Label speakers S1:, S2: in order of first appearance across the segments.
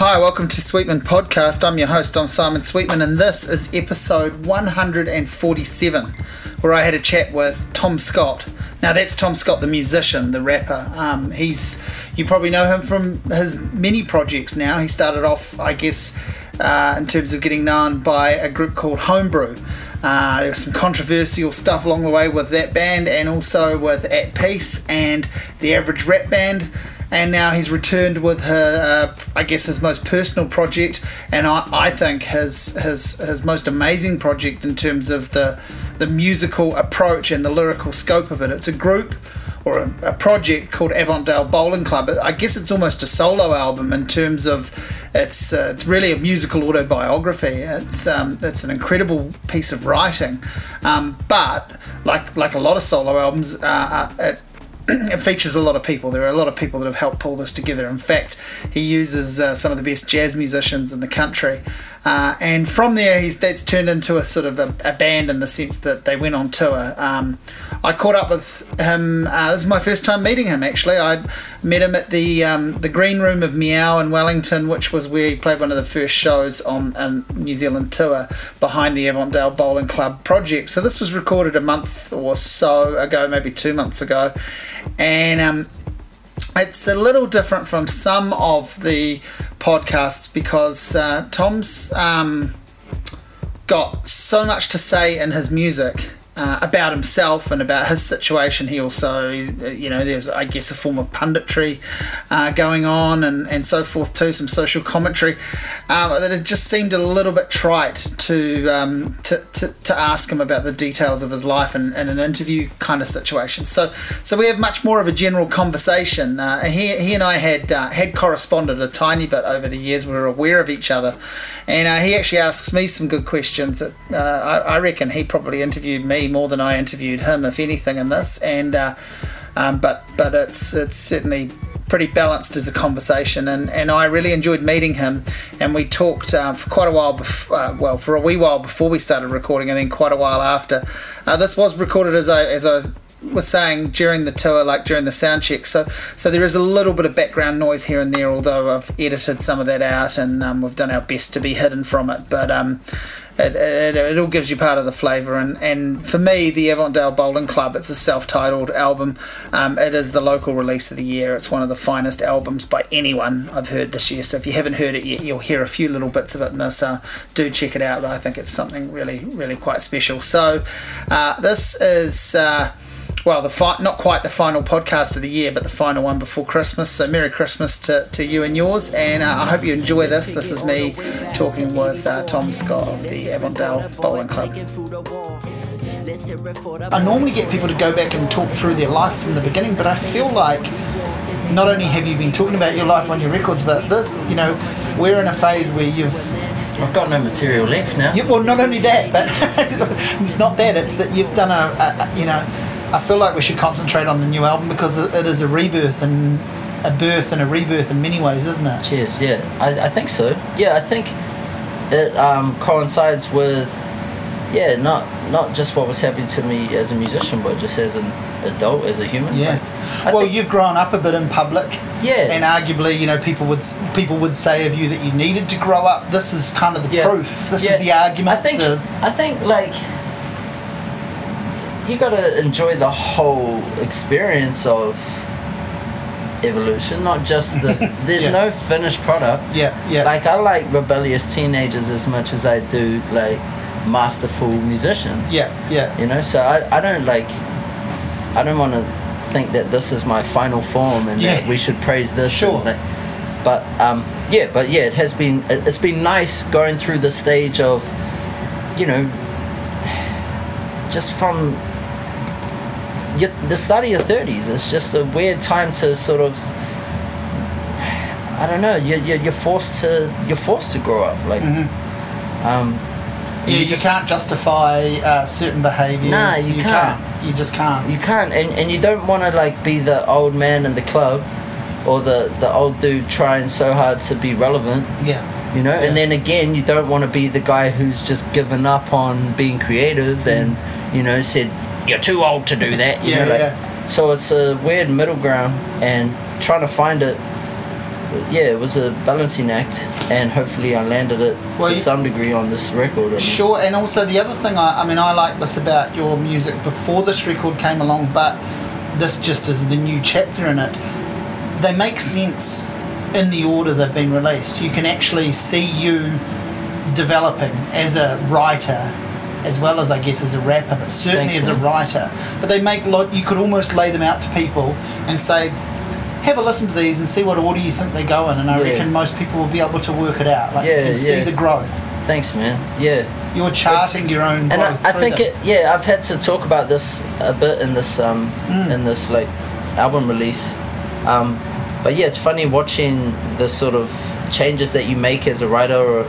S1: Hi, welcome to Sweetman Podcast. I'm your host, I'm Simon Sweetman, and this is episode 147, where I had a chat with Tom Scott. Now, that's Tom Scott, the musician, the rapper. Um, he's you probably know him from his many projects now. He started off, I guess, uh, in terms of getting known by a group called Homebrew. Uh, there was some controversial stuff along the way with that band and also with At Peace and the Average Rap Band and now he's returned with her, uh, I guess, his most personal project, and I, I think his his his most amazing project in terms of the the musical approach and the lyrical scope of it. It's a group or a, a project called Avondale Bowling Club. I guess it's almost a solo album in terms of it's uh, it's really a musical autobiography. It's um, it's an incredible piece of writing, um, but like like a lot of solo albums, uh, uh it it features a lot of people. There are a lot of people that have helped pull this together. In fact, he uses uh, some of the best jazz musicians in the country. Uh, and from there, he's that's turned into a sort of a, a band in the sense that they went on tour. Um, I caught up with him. Uh, this is my first time meeting him. Actually, I met him at the um, the Green Room of Meow in Wellington, which was where he played one of the first shows on a New Zealand tour behind the Avondale Bowling Club project. So this was recorded a month or so ago, maybe two months ago, and um, it's a little different from some of the podcasts because uh, Tom's um, got so much to say in his music uh, about himself and about his situation. He also, you know, there's, I guess, a form of punditry uh, going on and, and so forth too, some social commentary. Uh, that it just seemed a little bit trite to, um, to, to, to, ask him about the details of his life in, in, an interview kind of situation. So, so we have much more of a general conversation. Uh, he, he and I had, uh, had corresponded a tiny bit over the years. We were aware of each other. And uh, he actually asks me some good questions. That, I, I reckon he probably interviewed me more than I interviewed him, if anything, in this. And uh, um, but but it's it's certainly pretty balanced as a conversation, and, and I really enjoyed meeting him. And we talked uh, for quite a while, bef- uh, well, for a wee while before we started recording, and then quite a while after. Uh, this was recorded as I as I was was saying during the tour, like during the sound check. So, so there is a little bit of background noise here and there, although I've edited some of that out and um, we've done our best to be hidden from it. But um, it, it, it, all gives you part of the flavour. And, and for me, the Avondale Bowling Club, it's a self titled album. Um, it is the local release of the year. It's one of the finest albums by anyone I've heard this year. So if you haven't heard it yet, you'll hear a few little bits of it in this. Uh, do check it out. I think it's something really, really quite special. So uh, this is. Uh, well, the fi- not quite the final podcast of the year, but the final one before Christmas. So, Merry Christmas to, to you and yours, and uh, I hope you enjoy this. This is me talking with uh, Tom Scott of the Avondale Bowling Club. I normally get people to go back and talk through their life from the beginning, but I feel like not only have you been talking about your life on your records, but this, you know, we're in a phase where you've
S2: I've got no material left now.
S1: Well, not only that, but it's not that. It's that you've done a, a, you know, I feel like we should concentrate on the new album because it is a rebirth and a birth and a rebirth in many ways, isn't it?
S2: Cheers. Yeah, I, I think so. Yeah, I think it um, coincides with yeah, not not just what was happening to me as a musician, but just as an adult, as a human.
S1: Yeah. Like, well, you've grown up a bit in public.
S2: Yeah.
S1: And arguably, you know, people would people would say of you that you needed to grow up. This is kind of the yeah. proof. This yeah. is the argument.
S2: I think.
S1: The,
S2: I think like you gotta enjoy the whole experience of evolution, not just the. There's yeah. no finished product.
S1: Yeah, yeah.
S2: Like I like rebellious teenagers as much as I do like masterful musicians.
S1: Yeah, yeah.
S2: You know, so I, I don't like. I don't want to think that this is my final form and yeah. that we should praise this.
S1: Sure.
S2: But um, yeah, but yeah, it has been. It's been nice going through the stage of, you know, just from the start of your 30s is just a weird time to sort of I don't know you're, you're forced to you're forced to grow up like
S1: mm-hmm. um, yeah you, you just, can't justify uh, certain behaviors
S2: nah you, you can't.
S1: can't. you just can't
S2: you can't and, and you don't want to like be the old man in the club or the the old dude trying so hard to be relevant
S1: yeah
S2: you know
S1: yeah.
S2: and then again you don't want to be the guy who's just given up on being creative mm. and you know said you're too old to do that. You
S1: yeah,
S2: know, like,
S1: yeah.
S2: So it's a weird middle ground, and trying to find it yeah, it was a balancing act, and hopefully I landed it
S1: Well,
S2: to
S1: you-
S2: some degree on this record.
S1: Sure, and also the other thing, I, I mean, I like this about your music before this record came along, but this just is the new chapter in it. They make sense in the order they've been released. You can actually see you developing as a writer, as well as I guess as a rapper, but certainly
S2: Thanks,
S1: as a writer. But they make lot. you could almost lay them out to people and say. Have a listen to these and see what order you think they go in, and I
S2: Yeah.
S1: reckon most people will be able to work it out. Like you
S2: Yeah,
S1: can see the growth.
S2: Thanks, man. Yeah.
S1: You're charting your own
S2: and I,
S1: growth
S2: I think
S1: them.
S2: it yeah i've had to talk about this a bit in this um
S1: Mm.
S2: in this like album release um but yeah it's funny watching the sort of changes that you make as a writer or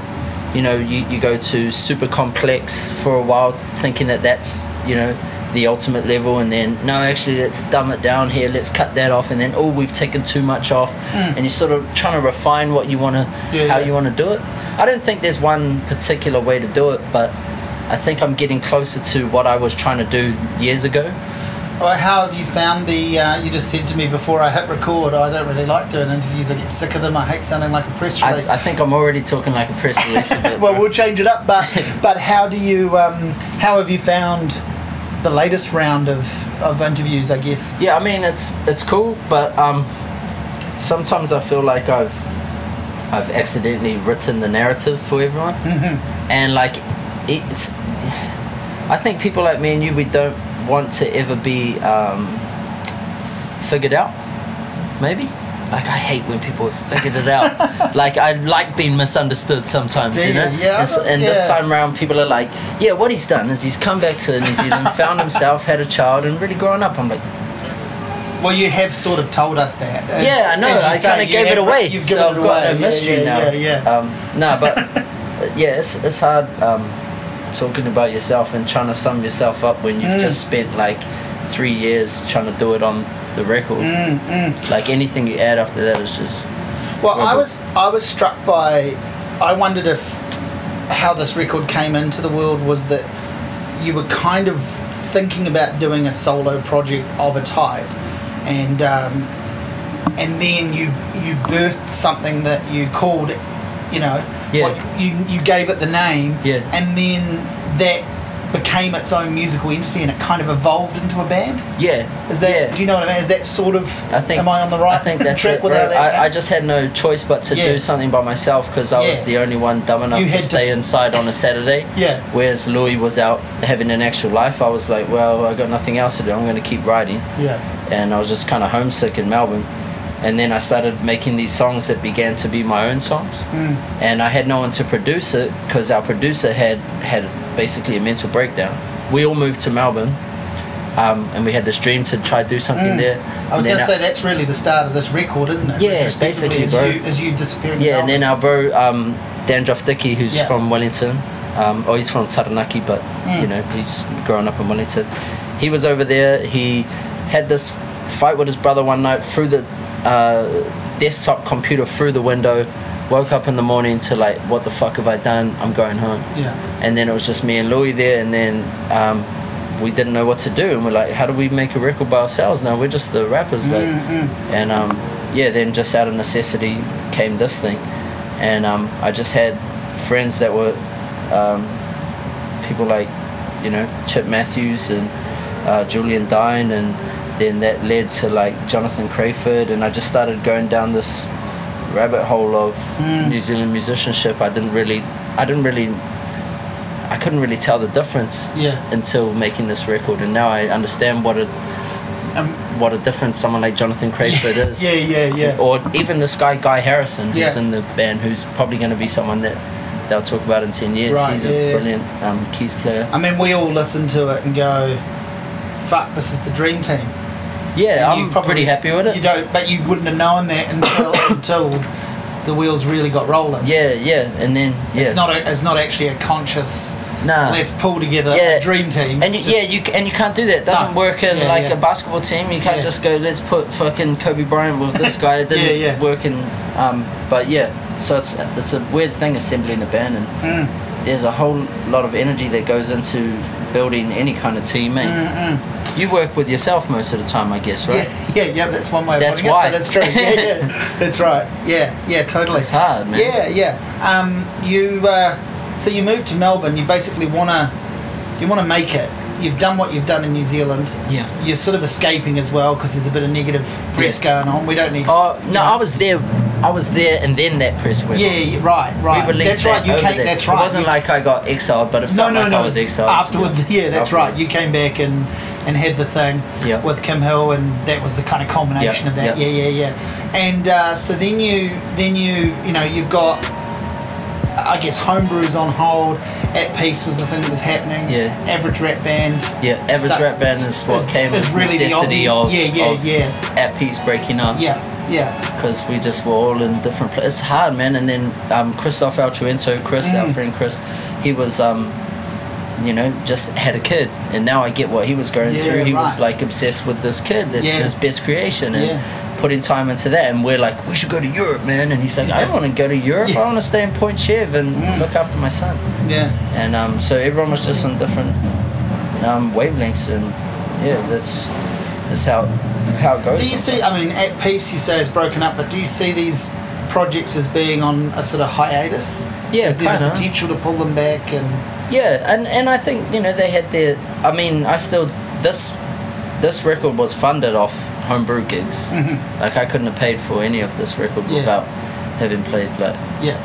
S2: you know you, you go to super complex for a while thinking that that's you know the ultimate level and then no actually let's dumb it down here let's cut that off and then oh we've taken too much off and you're sort of trying to refine what you want to
S1: Mm. Yeah,
S2: how
S1: yeah.
S2: you want to do it i don't think there's one particular way to do it but I think I'm getting closer to what I was trying to do years ago.
S1: Well, how have you found the? Uh, you just said to me before I hit record. I don't really like doing interviews. I get sick of them. I hate sounding like a press release.
S2: I think I'm already talking like a press release. A bit,
S1: well, we'll change it up. But but how do you? Um, how have you found the latest round of, of interviews? I guess.
S2: yeah, I mean it's it's cool, but um, sometimes I feel like I've I've accidentally written the narrative for everyone,
S1: Mm-hmm.
S2: and like it's. I think people like me and you, we don't want to ever be um, figured out. Maybe. Like I hate when people have figured it out. like I like being misunderstood sometimes, you know.
S1: Yeah,
S2: And, s-
S1: I don't-
S2: and
S1: yeah.
S2: this time around, people are like, "Yeah, what he's done is he's come back to New Zealand, found himself, had a child, and really grown up." I'm like,
S1: Well, you have sort of told us that. As-
S2: "Yeah, I know. I kind of gave it away,
S1: You've
S2: so
S1: given
S2: I've
S1: it
S2: got
S1: away.
S2: no mystery
S1: yeah,
S2: now."
S1: Yeah, yeah.
S2: Um, no, but yeah, it's it's hard um, talking about yourself and trying to sum yourself up when you've
S1: Mm.
S2: just spent like three years trying to do it on the record.
S1: Mm,
S2: Like anything you add after that is just
S1: Well, I was I was struck by. I wondered if how this record came into the world was that you were kind of thinking about doing a solo project of a type, and um, and then you you birthed something that you called, you know,
S2: Yeah.
S1: what you you gave it the name,
S2: Yeah.
S1: and then that became its own musical entity, and it kind of evolved into a band.
S2: yeah.
S1: Is that?
S2: yeah.
S1: Do you know what I mean? Is that sort of?
S2: I think.
S1: Am I on the right
S2: I think that's
S1: track
S2: it, bro.
S1: that
S2: I, I just had no choice but to
S1: Yeah.
S2: do something by myself because I was the only one dumb enough
S1: You
S2: to
S1: had to-
S2: stay inside on a Saturday.
S1: Yeah.
S2: Whereas Louis was out having an actual life. I was like, well, I got nothing else to do. I'm going to keep writing.
S1: Yeah.
S2: and I was just kind of homesick in Melbourne. And then I started making these songs that began to be my own songs.
S1: Mm.
S2: And I had no one to produce it because our producer had had basically a mental breakdown. We all moved to Melbourne, um, and we had this dream to try to do something
S1: Mm.
S2: there.
S1: I was going to say that's really the start of this record, isn't it?
S2: Yeah, basically,
S1: as
S2: bro.
S1: You, as you disappear. in
S2: Yeah, and then our bro um, Dandruff Dickey, who's
S1: Yeah.
S2: from Wellington, um, oh he's from Taranaki, but
S1: Mm.
S2: you know he's grown up in Wellington. He was over there. He had this fight with his brother one night through the uh, desktop computer through the window. Woke up in the morning to like, what the fuck have I done? I'm going home.
S1: yeah,
S2: And then it was just me and Louis there, and then um, we didn't know what to do, and we're like, how do we make a record by ourselves now? We're just the rappers, like.
S1: Mm-mm.
S2: And um, yeah, then just out of necessity came this thing, and um, I just had friends that were um, people like you know Chip Matthews and uh, Julien Dyne, and then that led to like Jonathan Crayford, and I just started going down this rabbit hole of
S1: Mm.
S2: New Zealand musicianship. I didn't really, I didn't really, I couldn't really tell the difference
S1: yeah.
S2: until making this record, and now I understand what a
S1: Um,
S2: what a difference someone like Jonathan Crayford is.
S1: yeah, yeah, yeah.
S2: Or even this guy Guy Harrison, who's
S1: Yeah.
S2: in the band, who's probably going to be someone that they'll talk about in ten years.
S1: Right,
S2: He's
S1: yeah.
S2: a brilliant um, keys player.
S1: I mean, we all listen to it and go, "Fuck, this is the dream team."
S2: Yeah, I'm
S1: probably-
S2: pretty happy with it.
S1: You don't, but you wouldn't have known that until until the wheels really got rolling.
S2: Yeah, yeah, and then yeah,
S1: It's not. A, it's not actually a conscious.
S2: nah.
S1: Let's pull together
S2: Yeah.
S1: a dream team.
S2: and you, yeah, you and you can't do that. It doesn't
S1: No.
S2: work in
S1: Yeah,
S2: like
S1: yeah.
S2: a basketball team. You can't just go, let's put fucking Kobe Bryant with this guy. It didn't
S1: Yeah, yeah.
S2: work in. Um, but yeah, so it's it's a weird thing assembling a band, and
S1: Mm.
S2: there's a whole lot of energy that goes into building any kind of team, eh? You work with yourself most of the time, I guess, right?
S1: Yeah, yeah, yeah. That's one way of
S2: That's
S1: putting
S2: why.
S1: it, it's true. Yeah, yeah, that's right. Yeah, yeah, totally.
S2: It's hard, man.
S1: Yeah, yeah. Um, you uh, so you moved to Melbourne. You basically wanna you wanna make it. You've done what you've done in New Zealand.
S2: Yeah.
S1: You're sort of escaping as well because there's a bit of negative press
S2: Yeah.
S1: going on. We don't need. to-
S2: Oh
S1: you
S2: no,
S1: know.
S2: I was there. I was there, and then that press went.
S1: Yeah, yeah, right, right.
S2: We released
S1: that's
S2: that
S1: right. You came.
S2: there.
S1: That's right.
S2: It wasn't
S1: You-
S2: like I got exiled, but it
S1: no,
S2: felt
S1: no,
S2: like
S1: no.
S2: I was exiled.
S1: Afterwards, yeah, that's right. You came back and and had the thing
S2: Yeah.
S1: with Kim Hill, and that was the kind of culmination
S2: Yeah,
S1: of that.
S2: yeah.
S1: Yeah, yeah, yeah. And uh, so then you, then you, you know, you've got, I guess, homebrew's on hold. At peace was the thing that was happening.
S2: Yeah.
S1: Average rap band.
S2: Yeah, average rap band is what
S1: is-
S2: came
S1: is
S2: as
S1: really the
S2: necessity
S1: Aussie-
S2: of,
S1: Yeah, yeah,
S2: of
S1: yeah,
S2: at peace breaking up.
S1: yeah, yeah.
S2: because we just were all in different places. It's hard, man. And then um, Christoph El Truento, Chris,
S1: Mm.
S2: our friend Chris, he was, um, you know, just had a kid, and now I get what he was going
S1: Yeah,
S2: through. He was like obsessed with this kid, that
S1: Yeah.
S2: his best creation, and
S1: Yeah.
S2: putting time into that. And we're like, we should go to Europe, man. And he's like, I don't want to go to Europe. I want to stay in Point Chev and
S1: Mm.
S2: look after my son.
S1: Yeah.
S2: And um, so everyone was just on different um, wavelengths, and yeah, that's that's how how it goes.
S1: Do you see? I mean, at peace, you say it's broken up, but do you see these projects as being on a sort of hiatus?
S2: Yeah,
S1: Is there the
S2: kinda.
S1: potential to pull them back and?
S2: Yeah, and and I think you know they had their. I mean, I still this this record was funded off homebrew gigs. Like I couldn't have paid for any of this record
S1: Mm-hmm. Yeah.
S2: without having played like
S1: Yeah.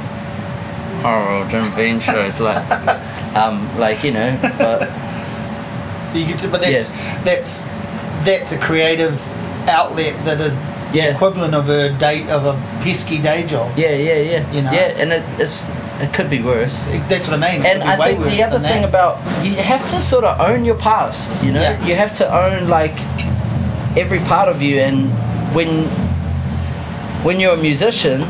S2: horror Jim Beam shows, like um like you know, but
S1: You get to, but that's that's that's a creative outlet that is
S2: Yeah.
S1: equivalent of a day of a pesky day job.
S2: yeah, yeah, yeah,
S1: You know?
S2: yeah, and it, it's it could be worse.
S1: It- That's what I mean. It
S2: And
S1: could be
S2: I
S1: way
S2: think
S1: worse
S2: the other thing
S1: that.
S2: about you have to sort of own your past, you know.
S1: Yeah.
S2: You have to own like every part of you, and when when you're a musician,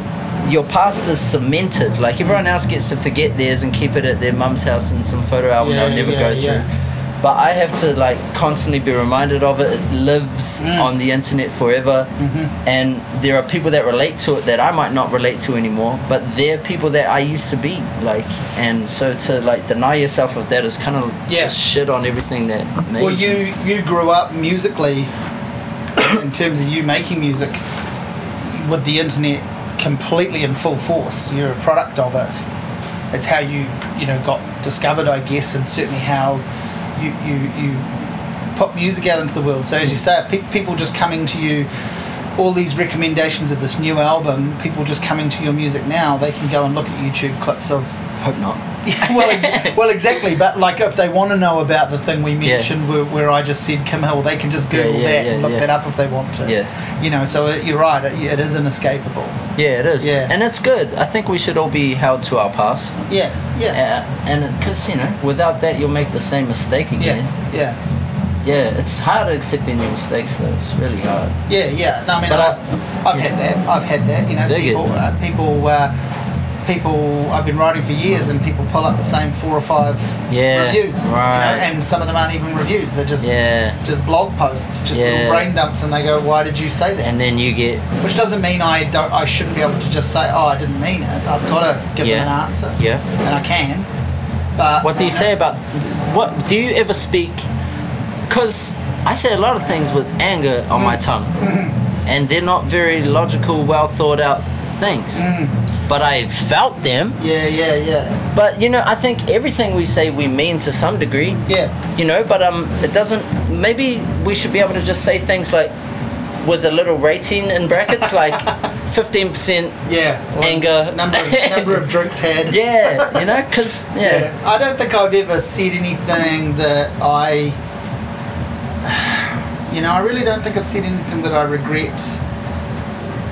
S2: your past is cemented. Like everyone else gets to forget theirs and keep it at their mum's house in some photo album
S1: Yeah,
S2: they'll never
S1: yeah,
S2: go through. But I have to like constantly be reminded of it. It lives
S1: Mm.
S2: on the internet forever,
S1: Mm-hmm.
S2: and there are people that relate to it that I might not relate to anymore. But they're people that I used to be like, and so to like deny yourself of that is kind of
S1: Yeah.
S2: just shit on everything that.
S1: Well, you you grew up musically, in terms of you making music, with the internet completely in full force. You're a product of it. It's how you you know got discovered, I guess, and certainly how you you you put music out into the world. So as you say, pe- people just coming to you. All these recommendations of this new album, people just coming to your music now, they can go and look at YouTube clips of
S2: hope not.
S1: Yeah, well, ex- well, exactly. But like, if they want to know about the thing we
S2: Yeah.
S1: mentioned, where, where I just said Kim Hill, they can just Google
S2: yeah,
S1: that
S2: yeah,
S1: and look
S2: yeah.
S1: that up if they want to.
S2: Yeah.
S1: You know, so it, you're right. It, it is inescapable.
S2: Yeah, it is.
S1: Yeah.
S2: And it's good. I think we should all be held to our past.
S1: Yeah. Yeah.
S2: Uh, and because you know, without that, you'll make the same mistake again.
S1: Yeah. Yeah.
S2: Yeah, it's hard accepting your mistakes though. It's really hard.
S1: Yeah. Yeah. No, I mean,
S2: But
S1: I've, I've had that. I've had that. You know, people, uh, people, uh, people. I've been writing for years, and people pull up the same four or five
S2: Yeah,
S1: reviews. you know,
S2: right.
S1: and some of them aren't even reviews. They're just
S2: Yeah.
S1: just blog posts, just
S2: Yeah.
S1: little brain dumps, and they go, "Why did you say that?"
S2: And then you get
S1: Which doesn't mean I don't. I shouldn't be able to just say, "Oh, I didn't mean it." I've got to give
S2: Yeah.
S1: them an answer,
S2: yeah.
S1: and I can. But
S2: What do you say about what? Do you ever speak? Because I say a lot of things with anger on my mm. tongue, mm-hmm. and they're not very logical, well thought out things. But I felt them.
S1: Yeah, yeah, yeah,
S2: But you know, I think everything we say we mean to some degree.
S1: yeah,
S2: you know but um it doesn't maybe we should be able to just say things like with a little rating in brackets like 15%
S1: yeah. Well,
S2: Anger.
S1: Number of, number of drinks had.
S2: yeah you know because yeah.
S1: I don't think I've ever said anything that I. You know, I really don't think I've said anything that I regret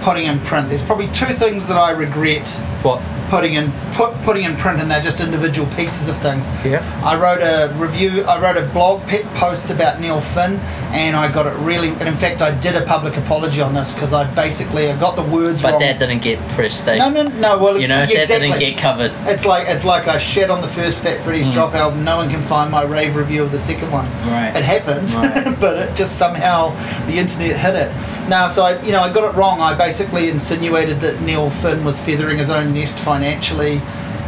S1: putting in print. There's probably two things that I regret
S2: what
S1: putting in put, putting in print, and they're just individual pieces of things.
S2: Yeah.
S1: I wrote a review. I wrote a blog post about Neil Finn, and I got it really. And in fact, I did a public apology on this because I basically I got the words
S2: but
S1: wrong.
S2: that didn't get pressed they
S1: no, no, no. Well,
S2: you know
S1: yeah,
S2: that
S1: exactly.
S2: didn't get covered
S1: It's like it's like I shed on the first Fat Freddy's
S2: Mm.
S1: Drop album. No one can find my rave review of the second one.
S2: Right.
S1: It happened,
S2: Right.
S1: but it just somehow the internet hit it. Now, so I, you know, I got it wrong. I basically insinuated that Neil Finn was feathering his own nest financially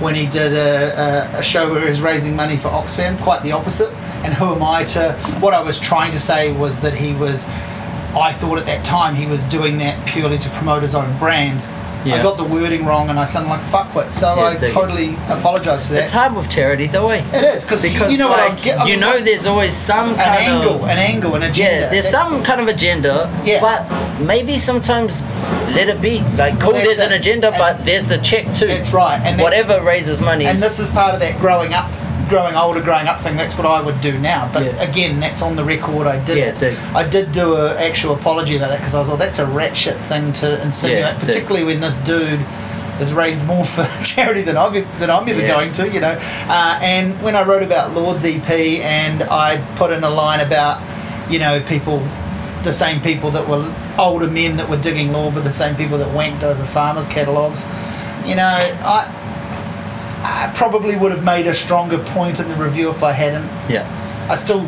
S1: when he did a, a, a show where he was raising money for Oxfam. Quite the opposite. and who am I to? What I was trying to say was that he was. I thought at that time he was doing that purely to promote his own brand. I got the wording wrong and I sounded like a fuckwit, so
S2: Yeah,
S1: I totally apologise for that.
S2: It's hard with charity, though, eh?
S1: It is because
S2: Because
S1: you know what
S2: like,
S1: I'm getting.
S2: you know, there's always some
S1: an
S2: kind
S1: angle,
S2: of
S1: an angle, an agenda.
S2: yeah. There's
S1: That's-
S2: some kind of agenda,
S1: Yeah.
S2: but maybe sometimes let it be. Like, cool,
S1: that's
S2: there's an agenda,
S1: And-
S2: but there's the check too.
S1: That's right, and that's-
S2: whatever raises money.
S1: And this is part of that growing up, growing older, growing up thing. That's what I would do now. But
S2: Yeah.
S1: again, that's on the record. I did
S2: Yeah, the-
S1: I did do an actual apology about that because I was like, that's a ratchet thing to insinuate,
S2: Yeah, the-
S1: particularly when this dude has raised more for charity than I've than I'm ever going to. You know, uh, and when I wrote about Lorde's EP and I put in a line about, you know, people. The same people that were older men that were digging Lorde were the same people that wanked over farmers' catalogues. You know, I, I probably would have made a stronger point in the review if I hadn't.
S2: yeah,
S1: I still.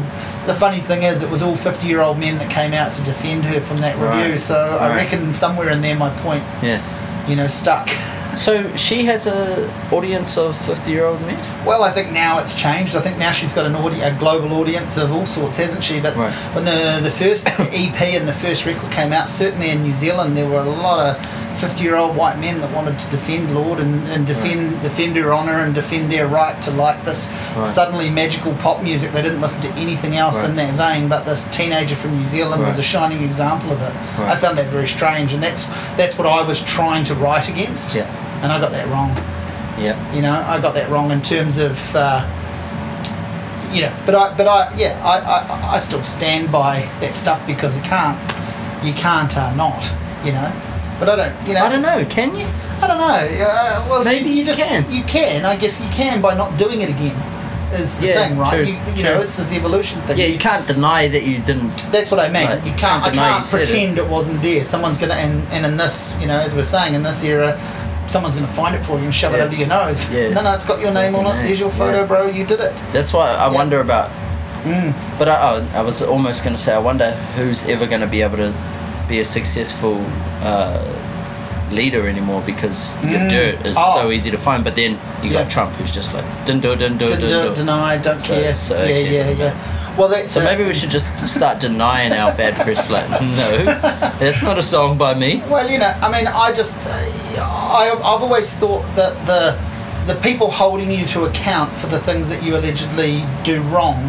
S1: The funny thing is, it was all fifty-year-old men that came out to defend her from that review.
S2: Right.
S1: So I
S2: Right.
S1: reckon somewhere in there, my point,
S2: yeah.
S1: you know, stuck.
S2: So she has a audience of 50 year old men.
S1: Well, I think now it's changed. I think now she's got an audi- a global audience of all sorts, hasn't she? But
S2: Right.
S1: when the the first EP and the first record came out, certainly in New Zealand, there were a lot of fifty-year-old white men that wanted to defend Lorde and, and defend defend her honour and defend their right to like this
S2: Right.
S1: suddenly magical pop music. They didn't listen to anything else in that vein. But this teenager from New Zealand was a shining example of it.
S2: Right.
S1: I found that very strange, and that's that's what I was trying to write against.
S2: Yeah.
S1: And I got that wrong.
S2: Yeah,
S1: You know, I got that wrong in terms of, uh, you know, but I, but I, yeah, I, I, I still stand by that stuff because you can't, you can't uh, not, you know. But I don't, you know.
S2: I don't know. Can you?
S1: I don't know. Uh, well,
S2: Maybe
S1: you,
S2: you
S1: just
S2: can.
S1: you can. I guess you can by not doing it again. Is the
S2: Yeah,
S1: thing, right?
S2: true,
S1: you, you
S2: true.
S1: know, it's this evolution thing.
S2: Yeah, you can't deny that you didn't.
S1: That's what I mean.
S2: like,
S1: you can't. I can't
S2: said it.
S1: pretend it. wasn't there. Someone's gonna, and, and in this, you know, as we're saying, in this era, someone's gonna find it for you and shove it under your nose.
S2: Yeah.
S1: No, no, it's got your name on it. There's your photo,
S2: Yeah.
S1: bro. You did it.
S2: That's why I
S1: Yeah.
S2: wonder about.
S1: Mm.
S2: But I, I, I was almost going to say, I wonder who's ever going to be able to be a successful uh, leader anymore because your
S1: Mm.
S2: dirt is
S1: Oh.
S2: so easy to find. But then you
S1: Yeah.
S2: got Trump who's just like, didn't do it, didn't do it,
S1: Didn't
S2: didn't
S1: do
S2: do
S1: it,
S2: it.
S1: deny, don't
S2: So-
S1: care.
S2: so
S1: yeah, yeah, yeah. Well, that's
S2: So maybe we should just start denying our bad press. Like, no, that's not a song by me.
S1: Well, you know, I mean, I just, uh, I, I've always thought that the the people holding you to account for the things that you allegedly do wrong,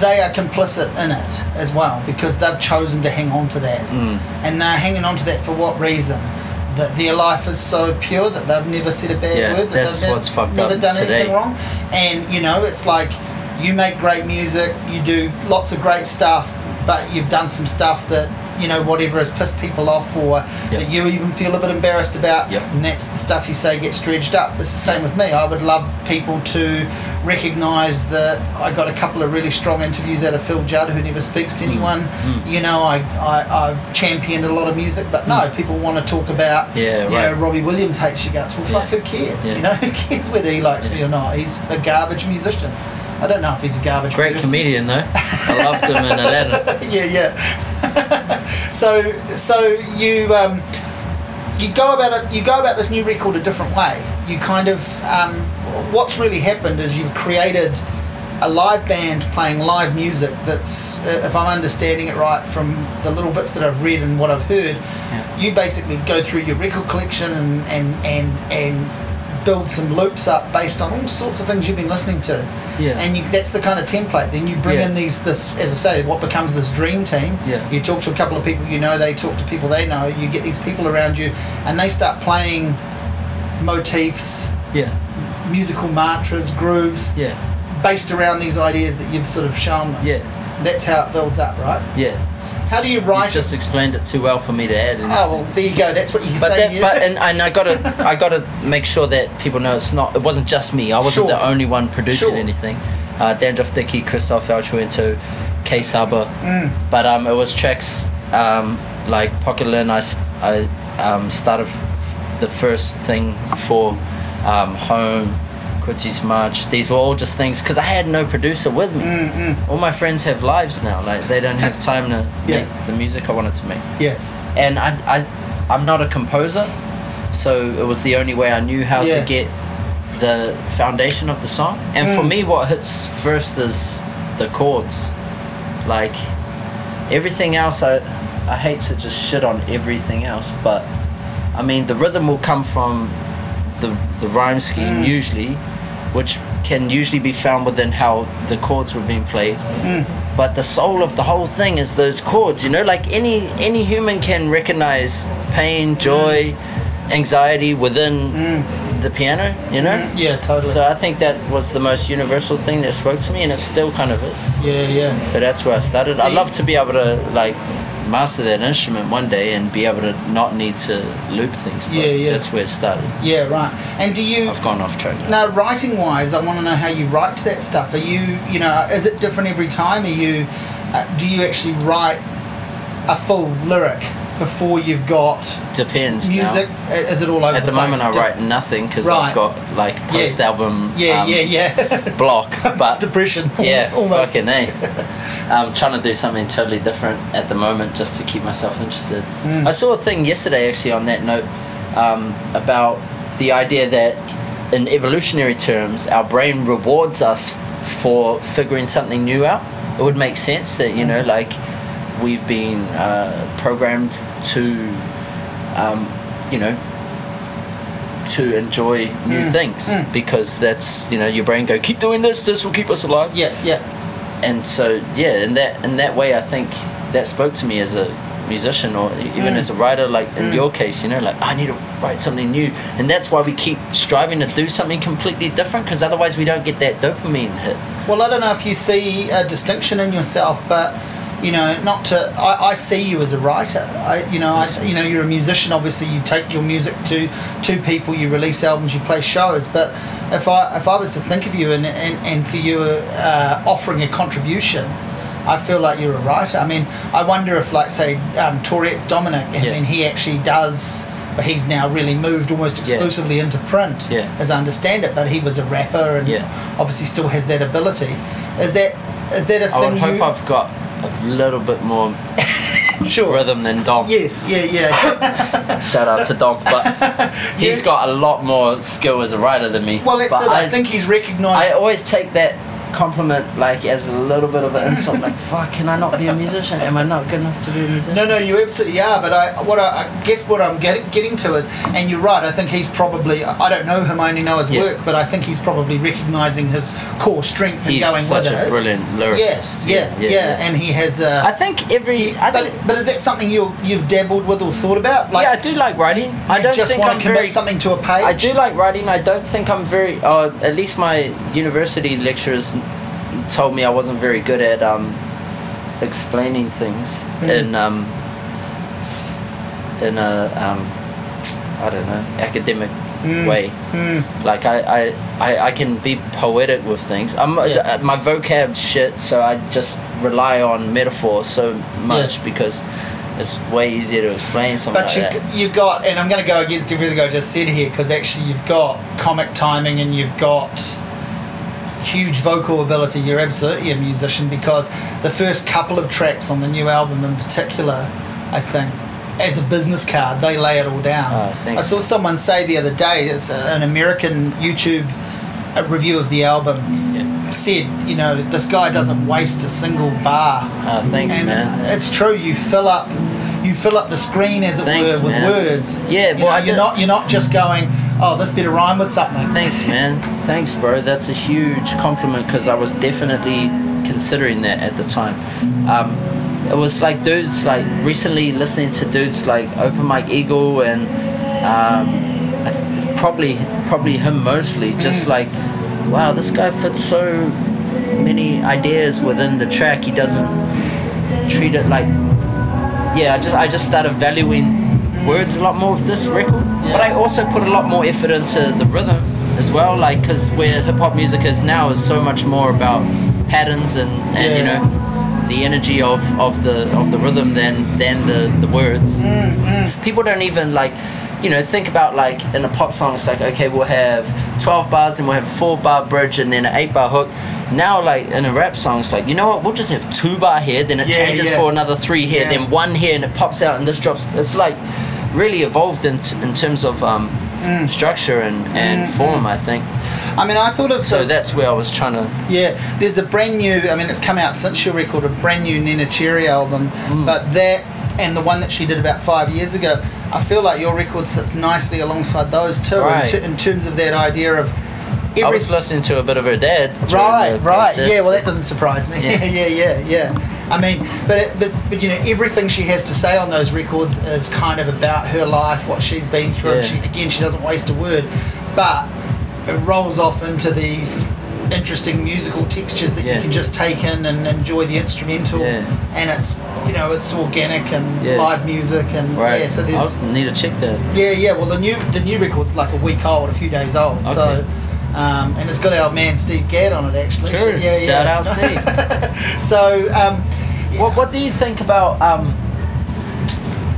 S1: they are complicit in it as well because they've chosen to hang on to that,
S2: Mm.
S1: and they're hanging on to that for what reason? That their life is so pure that they've never said a bad
S2: Yeah,
S1: word. That they've nev-
S2: what's fucked
S1: never
S2: up
S1: done
S2: today.
S1: anything wrong, and you know, it's like you make great music, you do lots of great stuff, but you've done some stuff that you know whatever has pissed people off or
S2: Yep.
S1: that you even feel a bit embarrassed about,
S2: Yep.
S1: and that's the stuff you say gets dredged up. It's the same with me. I would love people to recognise that I got a couple of really strong interviews out of Phil Judd, who never speaks to anyone.
S2: Mm.
S1: You know, I, I I've championed a lot of music, but no, people want to talk about.
S2: Mm. Yeah,
S1: you
S2: right.
S1: know, Robbie Williams hates you guts. Well, fuck, who cares?
S2: Yeah.
S1: You know, who cares whether he likes me or not? He's a garbage musician. I don't know if he's a garbage.
S2: Great
S1: person.
S2: comedian though. I loved him in Aladdin.
S1: yeah, yeah. so, so you um, you go about it. You go about this new record a different way. You kind of um, what's really happened is you've created a live band playing live music. That's, uh, if I'm understanding it right from the little bits that I've read and what I've heard,
S2: Yeah.
S1: you basically go through your record collection and and and and build some loops up based on all sorts of things you've been listening to
S2: Yeah.
S1: and you, that's the kind of template. Then you bring
S2: Yeah.
S1: in these, this, as I say, what becomes this dream team.
S2: Yeah.
S1: You talk to a couple of people you know, they talk to people they know. You get these people around you, and they start playing motifs,
S2: Yeah,
S1: musical mantras, grooves,
S2: yeah,
S1: based around these ideas that you've sort of shown them.
S2: yeah,
S1: That's how it builds up, right?
S2: yeah.
S1: How do you
S2: You've
S1: write?
S2: just explained it too well for me to add.
S1: oh well, there you go. That's what you
S2: But
S1: say.
S2: that,
S1: yeah.
S2: but and, and I gotta I gotta make sure that people know it's not it wasn't just me. I wasn't
S1: Sure.
S2: the only one producing
S1: Sure.
S2: anything. Uh, Dandruff Dicky, Christoph El Truento, K Saba.
S1: Mm.
S2: But um, it was tracks um, like Pocket Lynn. I, I um, started the first thing for um, Home, Quitsy's March. These were all just things because I had no producer with me.
S1: Mm,
S2: All my friends have lives now. Like they don't have time to
S1: Yeah.
S2: make the music I wanted to make
S1: yeah,
S2: and I, I I'm not a composer, so it was the only way I knew how
S1: Yeah.
S2: to get the foundation of the song. And for
S1: Mm.
S2: me, what hits first is the chords. Like everything else, I I hate to just shit on everything else, but I mean the rhythm will come from the the rhyme scheme usually, which can usually be found within how the chords were being played. Hmm. But the soul of the whole thing is those chords. You know, like any any human can recognize pain, joy, hmm. anxiety within hmm. the piano. You know.
S1: Yeah, totally.
S2: So I think that was the most universal thing that spoke to me, and it still kind of is.
S1: yeah, yeah.
S2: So that's where I started. I'd love to be able to like master that instrument one day and be able to not need to loop things. But
S1: Yeah, yeah.
S2: That's where it started.
S1: Yeah, right. And do you
S2: I've gone off track. now.
S1: now writing wise? I want to know how you write to that stuff. Are you, you know, is it different every time? Are you, uh, do you actually write a full lyric before you've got
S2: Depends.
S1: music? Uh, Is it all over
S2: At the moment, I write nothing because
S1: Right.
S2: I've got like post album
S1: Yeah,
S2: um,
S1: yeah, yeah.
S2: block. But
S1: Depression.
S2: yeah,
S1: almost.
S2: fucking a. I'm trying to do something totally different at the moment just to keep myself interested.
S1: Mm.
S2: I saw a thing yesterday actually on that note um, about the idea that in evolutionary terms, our brain rewards us for figuring something new out. It would make sense that you know, like we've been uh, programmed to, um, you know, to enjoy new
S1: Mm,
S2: things
S1: mm.
S2: because that's you know your brain go keep doing this. This will keep us alive
S1: Yeah, yeah.
S2: and so yeah in that in that way i think that spoke to me as a musician or even
S1: Mm.
S2: as a writer like in
S1: Mm.
S2: your case you know like i need to write something new and that's why we keep striving to do something completely different because otherwise we don't get that dopamine hit
S1: Well, I don't know if you see a distinction in yourself, but you know, not to. I, I see you as a writer. I, you know, I, you know, you're a musician. Obviously, you take your music to to people. You release albums. You play shows. But if I if I was to think of you and and, and for you uh, offering a contribution. I feel like you're a writer. I mean, I wonder if, like, say, um, Tourette's Dominic, I
S2: Yeah.
S1: mean, he actually does. But he's now really moved almost exclusively into print,
S2: Yeah.
S1: as I understand it. But he was a rapper and
S2: Yeah.
S1: obviously still has that ability. Is that is that a
S2: i
S1: thing
S2: hope
S1: you?
S2: i've got a little bit more
S1: sure.
S2: rhythm than dom
S1: Yes. Yeah. Yeah.
S2: shout out to dom but he's
S1: Yeah.
S2: got a lot more skill as a writer than me
S1: well, that's it. I, think he's recognised.
S2: I always take that compliment like as a little bit of an insult. Like, fuck, can I not be a musician? Am I not good enough to be a musician?
S1: no, no, you absolutely are. But I, what I, I guess what I'm get, getting to is, and you're right. I think he's probably. I don't know him. I only know his
S2: Yeah.
S1: work, but I think he's probably recognising his core strength and
S2: He's
S1: going
S2: such
S1: with
S2: a
S1: it.
S2: brilliant lyricist.
S1: Yeah, yeah, yeah, and he has. Uh,
S2: I think every. I
S1: but,
S2: think,
S1: but is that something you you've dabbled with or thought about? Like,
S2: yeah, I do like writing. I don't
S1: just
S2: think
S1: want
S2: I'm
S1: to commit
S2: very.
S1: something to a page.
S2: I do like writing. I don't think I'm very. Uh, at least my university lecturers told me I wasn't very good at um, explaining things
S1: Mm.
S2: in um, in a um, I don't know academic
S1: Mm.
S2: way.
S1: Mm.
S2: Like I, I, I, I can be poetic with things. I'm
S1: Yeah.
S2: uh, my vocab shit, so I just rely on metaphor so much
S1: Yeah.
S2: because it's way easier to explain something
S1: But
S2: like
S1: you,
S2: that.
S1: you got, and I'm going to go against everything I just said here because actually you've got comic timing and you've got huge vocal ability. You're absolutely a musician because the first couple of tracks on the new album, in particular, I think, as a business card, they lay it all down.
S2: Oh.
S1: I saw someone say the other day, it's an American YouTube uh review of the album,
S2: Yeah.
S1: said, you know, this guy doesn't waste a single bar.
S2: Uh, thanks,
S1: and
S2: man.
S1: It's true. You fill up, you fill up the screen as it
S2: Thanks,
S1: were with
S2: man.
S1: words.
S2: Yeah,
S1: you
S2: well,
S1: know, you're not you're not just going, oh, this better rhyme with something.
S2: Thanks, man. Thanks, bro. That's a huge compliment because I was definitely considering that at the time. Um, it was like dudes like recently listening to dudes like Open Mike Eagle and um, probably probably him mostly. Just like, wow, this guy fits so many ideas within the track. He doesn't treat it like yeah, I just I just started valuing words a lot more of this record. But I also put a lot more effort into the rhythm as well, like because where hip hop music is now is so much more about patterns and, and you know the energy of, of the of the rhythm than than the the words. Mm, mm. People don't even like. You know, think about like in a pop song, it's like okay, we'll have twelve bars and we'll have a four bar bridge and then an eight bar hook. Now, like in a rap song, it's like you know what, we'll just have two bar here, then it
S1: Yeah,
S2: changes
S1: yeah.
S2: for another three here,
S1: Yeah.
S2: then one here, and it pops out and this drops. It's like really evolved in, in terms of um,
S1: Mm.
S2: structure and, and form. I think
S1: I mean, I thought of
S2: so.
S1: the-
S2: That's where I was trying to.
S1: Yeah, there's a brand new. I mean, it's come out since your record, a brand new Neneh Cherry album.
S2: Mm.
S1: But that and the one that she did about five years ago, I feel like your record sits nicely alongside those too,
S2: Right.
S1: in, t- in terms of that idea of
S2: I was listening to a bit of her dad.
S1: Right, right,
S2: process.
S1: yeah. Well, that doesn't surprise me.
S2: Yeah.
S1: Yeah, yeah, yeah, yeah. I mean, but it, but but you know, everything she has to say on those records is kind of about her life, what she's been through.
S2: Yeah.
S1: She, again, she doesn't waste a word, but it rolls off into these interesting musical textures that
S2: Yeah.
S1: you can just take in and enjoy the instrumental,
S2: Yeah.
S1: and it's you know it's organic and
S2: Yeah.
S1: live music and
S2: Right.
S1: yeah. So there's
S2: I need to check that.
S1: yeah, yeah. Well, the new the new record's like a week old, a few days old. So,
S2: Okay.
S1: Um, and it's got our man Steve Gadd on it actually.
S2: Sure.
S1: Yeah, yeah.
S2: Shout out Steve.
S1: So, um,
S2: What What do you think about um,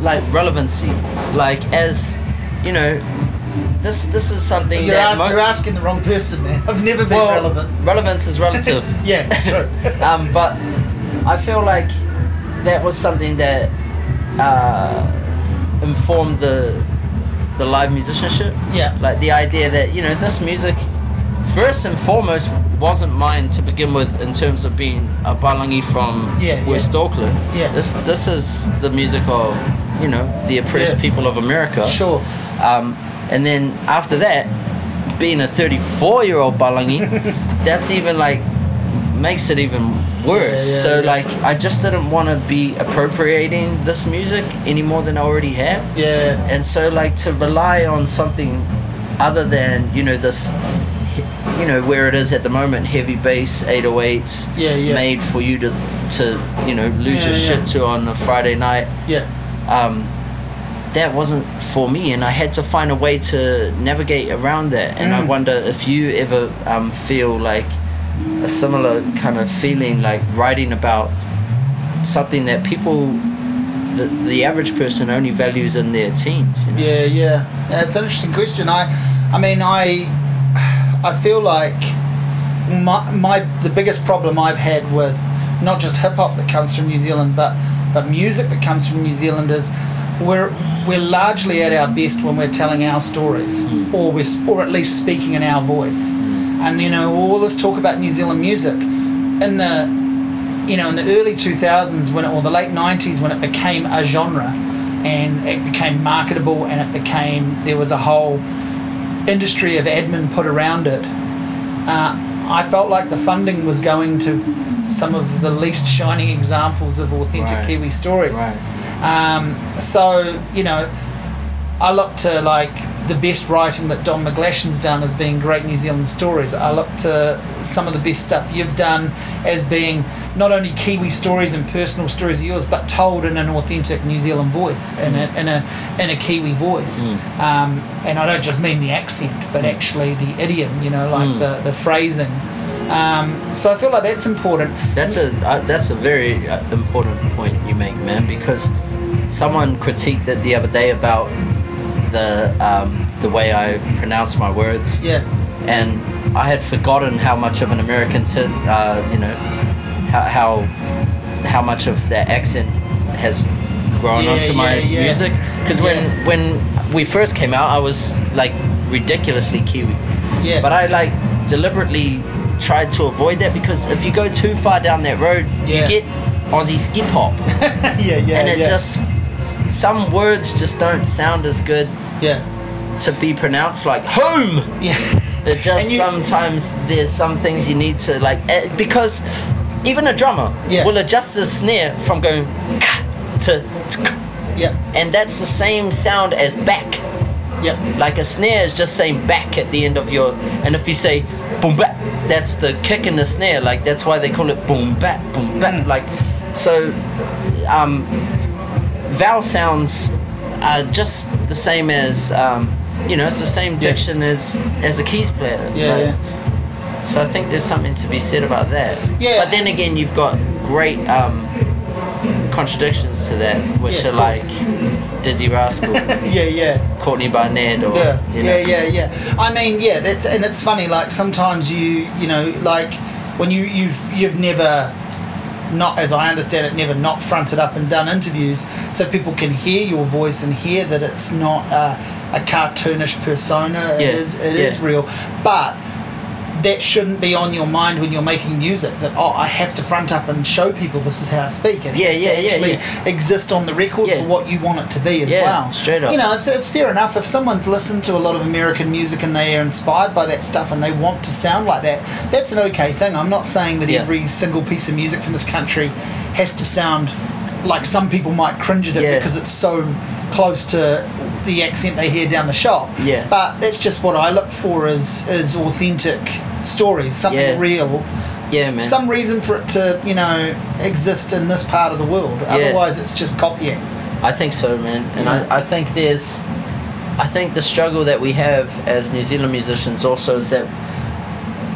S2: like relevancy? Like as you know, this this is something
S1: you're,
S2: that
S1: ask,
S2: mo-
S1: you're asking the wrong person, man. I've never been
S2: well,
S1: relevant.
S2: relevance is relative.
S1: yeah, true.
S2: um, but I feel like that was something that uh, informed the the live musicianship.
S1: Yeah.
S2: Like the idea that you know this music, first and foremost, wasn't mine to begin with in terms of being a palangi from
S1: Yeah,
S2: West
S1: yeah.
S2: Auckland.
S1: Yeah.
S2: This this is the music of you know the oppressed
S1: Yeah.
S2: people of America.
S1: Sure.
S2: Um, and then after that, being a 34 year old Palangi, that's even like makes it even worse.
S1: Yeah, yeah,
S2: so
S1: yeah.
S2: like I just didn't want to be appropriating this music any more than I already have.
S1: Yeah.
S2: And so like to rely on something other than you know this, you know where it is at the moment, heavy bass 808s,
S1: Yeah, yeah.
S2: made for you to to you know lose
S1: Yeah,
S2: your shit to on a Friday night
S1: Yeah.
S2: um, that wasn't for me, and I had to find a way to navigate around that. And I
S1: Mm.
S2: wonder if you ever um, feel like a similar kind of feeling, like writing about something that people, the, the average person, only values in their teens. You know?
S1: Yeah, yeah. Yeah, it's an interesting question. I, I mean, I, I feel like my, my the biggest problem I've had with not just hip hop that comes from New Zealand, but but music that comes from New Zealand is we're we're largely at our best when we're telling our stories, hmm. or we're or at least speaking in our voice. Hmm. And you know, all this talk about New Zealand music in the you know, in the early 2000s when it, or the late 90s when it became a genre and it became marketable and it became, there was a whole industry of admin put around it, uh, I felt like the funding was going to some of the least shining examples of authentic
S2: Right.
S1: Kiwi stories.
S2: Right.
S1: Um, so, you know, I look to like the best writing that Don McGlashan's done as being great New Zealand stories. I look to some of the best stuff you've done as being not only Kiwi stories and personal stories of yours, but told in an authentic New Zealand voice, in a in a in a Kiwi voice. Um, and I don't just mean the accent, but actually the idiom. You know, like
S2: Mm.
S1: the the phrasing. Um, so I feel like that's important.
S2: That's a uh, that's a very uh, important point you make, man. Because someone critiqued it the other day about the um, the way I pronounce my words.
S1: Yeah.
S2: and I had forgotten how much of an American, t- uh, you know, how, how how much of that accent has grown
S1: Yeah,
S2: onto my
S1: yeah, yeah.
S2: music. Because when when we first came out, I was like ridiculously Kiwi,
S1: Yeah.
S2: but I like deliberately tried to avoid that because if you go too far down that road, you get Aussie skip hop,
S1: yeah, yeah,
S2: and it just some words just don't sound as good
S1: yeah,
S2: to be pronounced like home.
S1: yeah.
S2: It just
S1: you-
S2: sometimes there's some things you need to like eh, because even a drummer
S1: Yeah.
S2: will adjust the snare from going to, to
S1: Yeah,
S2: and that's the same sound as back.
S1: yeah,
S2: Like a snare is just saying back at the end of your and if you say boom bap, that's the kick in the snare. Like that's why they call it boom bap, boom bap.
S1: Mm.
S2: Like so um vowel sounds are just the same as um you know, it's the same
S1: Yeah.
S2: diction as as a keys player.
S1: yeah,
S2: Like,
S1: yeah.
S2: So I think there's something to be said about that.
S1: Yeah.
S2: But then again, you've got great um, contradictions to that, which
S1: Yeah,
S2: are like. Dizzee Rascal,
S1: yeah, yeah.
S2: Courtney Barnett, or
S1: Yeah,
S2: you know.
S1: yeah, yeah, yeah. I mean, yeah, that's and it's funny. Like sometimes you, you know, like when you you've you've never not as I understand it, never not fronted up and done interviews, so people can hear your voice and hear that it's not a, a cartoonish persona.
S2: Yeah,
S1: It is it is
S2: yeah.
S1: real, but that shouldn't be on your mind when you're making music. That oh, I have to front up and show people this is how I speak. It
S2: Yeah,
S1: has
S2: yeah,
S1: to
S2: yeah,
S1: actually
S2: yeah.
S1: exist on the record for what you want it to be as
S2: Yeah,
S1: well.
S2: straight up.
S1: You know, it's, it's fair enough if someone's listened to a lot of American music and they are inspired by that stuff and they want to sound like that. That's an okay thing. I'm not saying that every single piece of music from this country has to sound like some people might cringe at it because it's so close to the accent they hear down the shop.
S2: Yeah.
S1: But that's just what I look for is is authentic stories, something
S2: Yeah.
S1: real.
S2: Yeah, man.
S1: Some reason for it to, you know, exist in this part of the world. Otherwise, it's just copying.
S2: I think so, man. And
S1: Yeah.
S2: I, I think there's, I think the struggle that we have as New Zealand musicians also is that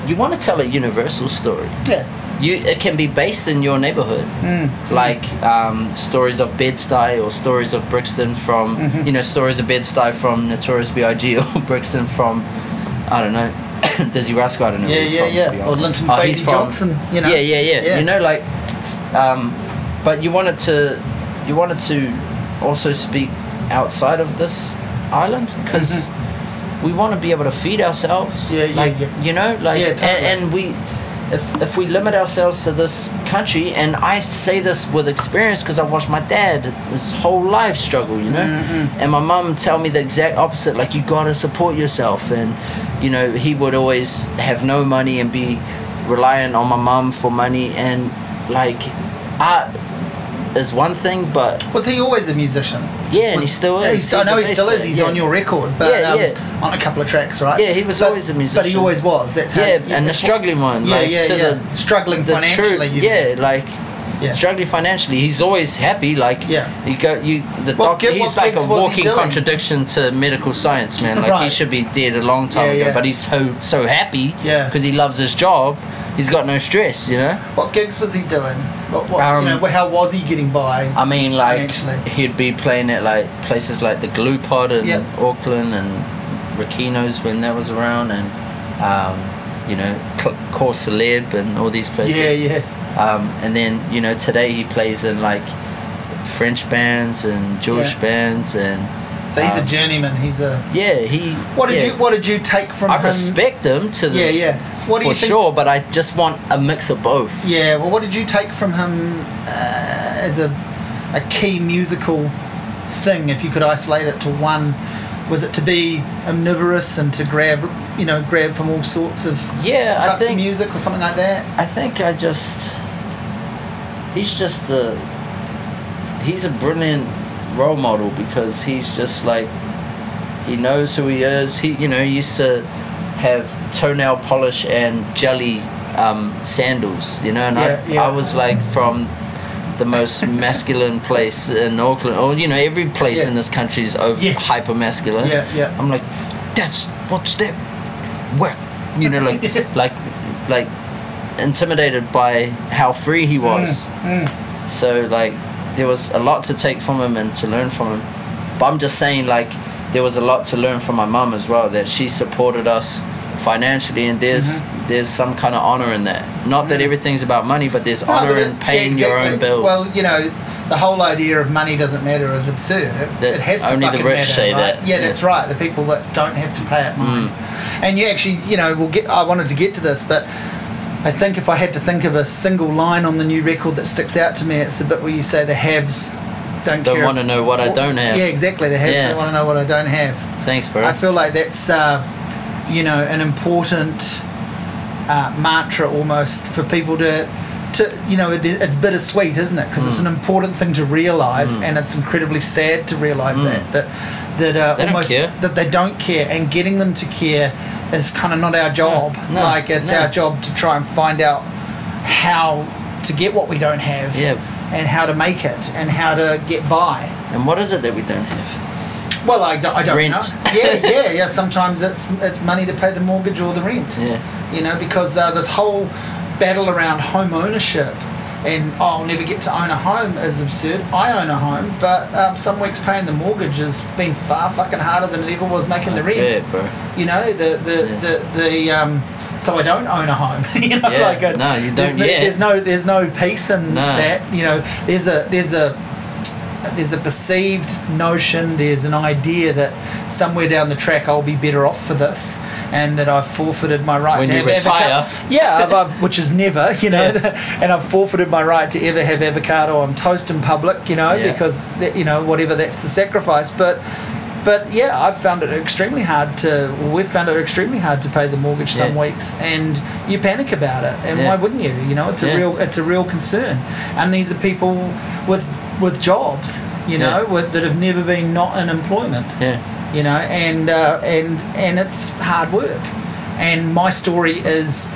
S2: you want to tell a universal story.
S1: Yeah.
S2: You, it can be based in your neighborhood,
S1: Mm.
S2: like um, stories of Bed-Stuy or stories of Brixton from,
S1: Mm-hmm.
S2: you know, stories of Bed-Stuy from Notorious B.I.G. or Brixton from, I don't know, Dizzee Rascal. I don't know.
S1: Yeah, yeah,
S2: from, to
S1: yeah. Or. Linton
S2: Oh, he's
S1: Kwesi
S2: from-
S1: Johnson, you know.
S2: Yeah, yeah, yeah,
S1: Yeah.
S2: You know, like, um, but you wanted to, you wanted to also speak outside of this island because we want to be able to feed ourselves.
S1: Mm-hmm. Yeah, yeah,
S2: like,
S1: yeah.
S2: You know, like,
S1: Yeah, totally.
S2: and, and we. If, if we limit ourselves to this country, and I say this with experience because I've watched my dad his whole life struggle, you know,
S1: Mm-hmm.
S2: and my mum tell me the exact opposite. Like you gotta support yourself, and you know he would always have no money and be reliant on my mum for money, and like art is one thing, but
S1: Was he always a musician?
S2: Yeah, and he still
S1: Yeah,
S2: is.
S1: he's- I know he still is. He's
S2: player,
S1: on your record, but
S2: Yeah,
S1: um,
S2: yeah.
S1: on a couple of tracks, right?
S2: Yeah, he was
S1: But-
S2: always a musician.
S1: But he always was. That's how.
S2: yeah, and the struggling one,
S1: Yeah,
S2: like
S1: yeah,
S2: to
S1: yeah.
S2: the
S1: struggling
S2: the
S1: financially.
S2: true-
S1: you-
S2: yeah, like
S1: Yeah.
S2: struggling financially. He's always happy. Like
S1: Yeah.
S2: you go, you the
S1: What
S2: doc.
S1: gi-
S2: He's like a
S1: gigs was he
S2: walking contradiction to medical science, man. Like he should be dead a long time
S1: Yeah,
S2: ago,
S1: yeah.
S2: but he's so so happy.
S1: Yeah.
S2: because he loves his job. He's got no stress, you know.
S1: What gigs was he doing? What, what,
S2: Um,
S1: you know, how was he getting by?
S2: I mean, like
S1: Financially.
S2: he'd be playing at like places like the Gluepot in
S1: Yep.
S2: Auckland and Rakino's when that was around, and um, you know, Core Celeb and all these places.
S1: yeah, yeah.
S2: Um, and then you know today he plays in like French bands and Jewish
S1: Yeah.
S2: bands and
S1: So he's a
S2: um,
S1: journeyman. He's a.
S2: yeah he.
S1: What did
S2: yeah.
S1: you What did you take from
S2: I
S1: him?
S2: respect them to the
S1: Yeah, yeah. What do
S2: for
S1: you think?
S2: sure, but I just want a mix of both.
S1: Yeah. Well, what did you take from him uh, as a a key musical thing? If you could isolate it to one, was it to be omnivorous and to grab, you know, grab from all sorts of
S2: Yeah, I
S1: types of music or something like that?
S2: I think I just he's just a he's a brilliant role model because he's just like he knows who he is. He you know he used to have toenail polish and jelly um, sandals. You know, and
S1: Yeah,
S2: I
S1: yeah.
S2: I was like from the most masculine place in Auckland, or you know, every place
S1: Yeah.
S2: in this country is over
S1: Yeah.
S2: hyper masculine.
S1: Yeah, yeah.
S2: I'm like, that's what's that? Where, you know, like, like, like, intimidated by how free he was.
S1: Mm,
S2: So like, there was a lot to take from him and to learn from him. But I'm just saying, like, there was a lot to learn from my mum as well. That she supported us financially, and there's
S1: Mm-hmm.
S2: there's some kind of honor in that. Not that everything's about money, but there's
S1: No,
S2: honor
S1: but
S2: in paying
S1: yeah,
S2: your own
S1: exactly.
S2: bills.
S1: Well, you know, the whole idea of money doesn't matter is absurd. It,
S2: That
S1: it has to
S2: only the rich
S1: matter,
S2: say
S1: right?
S2: that.
S1: Yeah,
S2: Yeah.
S1: that's right. The people that don't have to pay it mind. And you actually, you know, we'll get. I wanted to get to this, but I think if I had to think of a single line on the new record that sticks out to me, it's the bit where you say the haves don't,
S2: Don't
S1: care.
S2: wanna know what I don't have.
S1: Yeah, exactly. The haves
S2: Yeah.
S1: don't want to know what I don't have.
S2: Thanks, bro.
S1: I feel like that's, uh, you know, an important uh, mantra almost for people to, to you know, it, it's bittersweet, isn't it? Because
S2: Mm.
S1: it's an important thing to realise, and it's incredibly sad to realise that that that uh,
S2: Mm. They don't
S1: almost
S2: care.
S1: that they don't care, and getting them to care is kind of not our job.
S2: no,
S1: like it's
S2: no.
S1: our job to try and find out how to get what we don't have,
S2: Yeah.
S1: and how to make it, and how to get by.
S2: and what is it that we don't have?
S1: Well, I don't, I don't
S2: Rent.
S1: know. Yeah, yeah, yeah. Sometimes it's it's money to pay the mortgage or the rent.
S2: Yeah.
S1: You know, because uh, this whole battle around home ownership and oh, I'll never get to own a home is absurd. I own a home, but um, some weeks paying the mortgage has been far fucking harder than it ever was making the rent.
S2: Yeah, bro.
S1: You know, the the
S2: Yeah.
S1: the, the um, so I don't own a home. you know,
S2: Yeah,
S1: like a,
S2: no, you
S1: there's
S2: don't
S1: no,
S2: yet.
S1: There's no there's no peace in
S2: No.
S1: that. You know, there's a there's a there's a perceived notion, there's an idea that somewhere down the track I'll be better off for this, and that I've forfeited my right
S2: When
S1: to have
S2: retire.
S1: avocado. Yeah, I've, I've, which is never, you know, and I've forfeited my right to ever have avocado on toast in public, you know,
S2: Yeah.
S1: because that, you know whatever that's the sacrifice, but. But yeah, I've found it extremely hard to. We've found it extremely hard to pay the mortgage some
S2: Yeah.
S1: weeks, and you panic about it. And
S2: Yeah.
S1: why wouldn't you? You know, it's a
S2: Yeah.
S1: real, it's a real concern. And these are people with with jobs, you know,
S2: Yeah.
S1: with, that have never been not in employment
S2: Yeah.
S1: you know, and uh, and and it's hard work. And my story is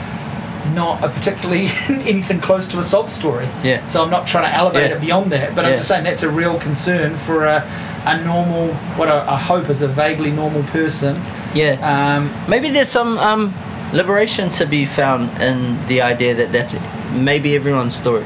S1: not a particularly anything close to a sob story.
S2: Yeah.
S1: So I'm not trying to elevate
S2: Yeah.
S1: it beyond that, but I'm just saying that's a real concern for a, a normal, what I, I hope is a vaguely normal person.
S2: Yeah.
S1: Um,
S2: Maybe there's some um, liberation to be found in the idea that that's maybe everyone's story.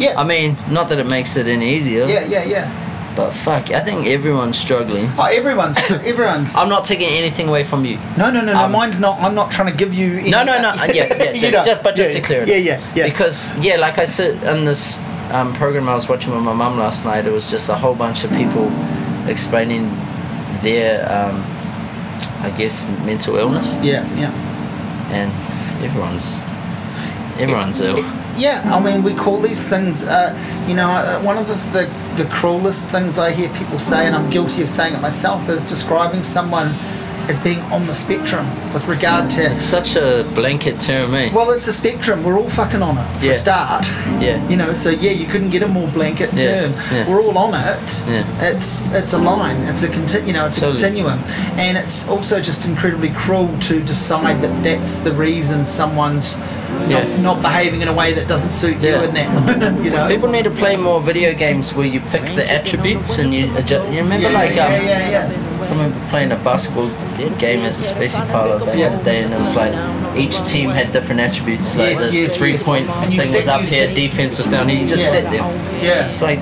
S1: Yeah.
S2: I mean, not that it makes it any easier.
S1: yeah, yeah, yeah.
S2: But fuck, I think everyone's struggling.
S1: Oh, everyone's everyone's.
S2: I'm not taking anything away from you.
S1: no, no, no, no.
S2: um,
S1: mine's not. I'm not trying to give you. Any,
S2: No, no, no. Yeah, yeah.
S1: You know,
S2: just, but just
S1: yeah,
S2: to clear it.
S1: Yeah, yeah, yeah.
S2: Because yeah, like I said in this um, program I was watching with my mum last night, it was just a whole bunch of people explaining their, um, I guess, mental illness,
S1: yeah, yeah.
S2: and everyone's everyone's ill.
S1: Yeah, I mean, we call these things, uh, you know, uh, one of the, the, the cruelest things I hear people say, and I'm guilty of saying it myself, is describing someone as being on the spectrum with regard to.
S2: It's such a blanket term, eh?
S1: Well, it's a spectrum. We're all fucking on it for
S2: Yeah.
S1: a start.
S2: Yeah.
S1: You know, so yeah, you couldn't get a more blanket term.
S2: yeah.
S1: We're all on it.
S2: Yeah.
S1: It's it's a line. It's a conti- You know, it's a
S2: Totally.
S1: continuum, and it's also just incredibly cruel to decide that that's the reason someone's
S2: Yeah.
S1: not, not behaving in a way that doesn't suit you
S2: Yeah.
S1: in that moment. You know.
S2: People need to play more video games where you pick the attributes and you adjust. You remember,
S1: yeah,
S2: like, um,
S1: yeah, yeah, yeah.
S2: I remember playing a basketball game at the Spacey Parlor back
S1: Yeah.
S2: in the day, and it was like each team had different attributes. Like
S1: Yes,
S2: the
S1: yes,
S2: three
S1: yes.
S2: point thing was up here, defense was down here. You just
S1: Yeah.
S2: sit there.
S1: Yeah.
S2: It's like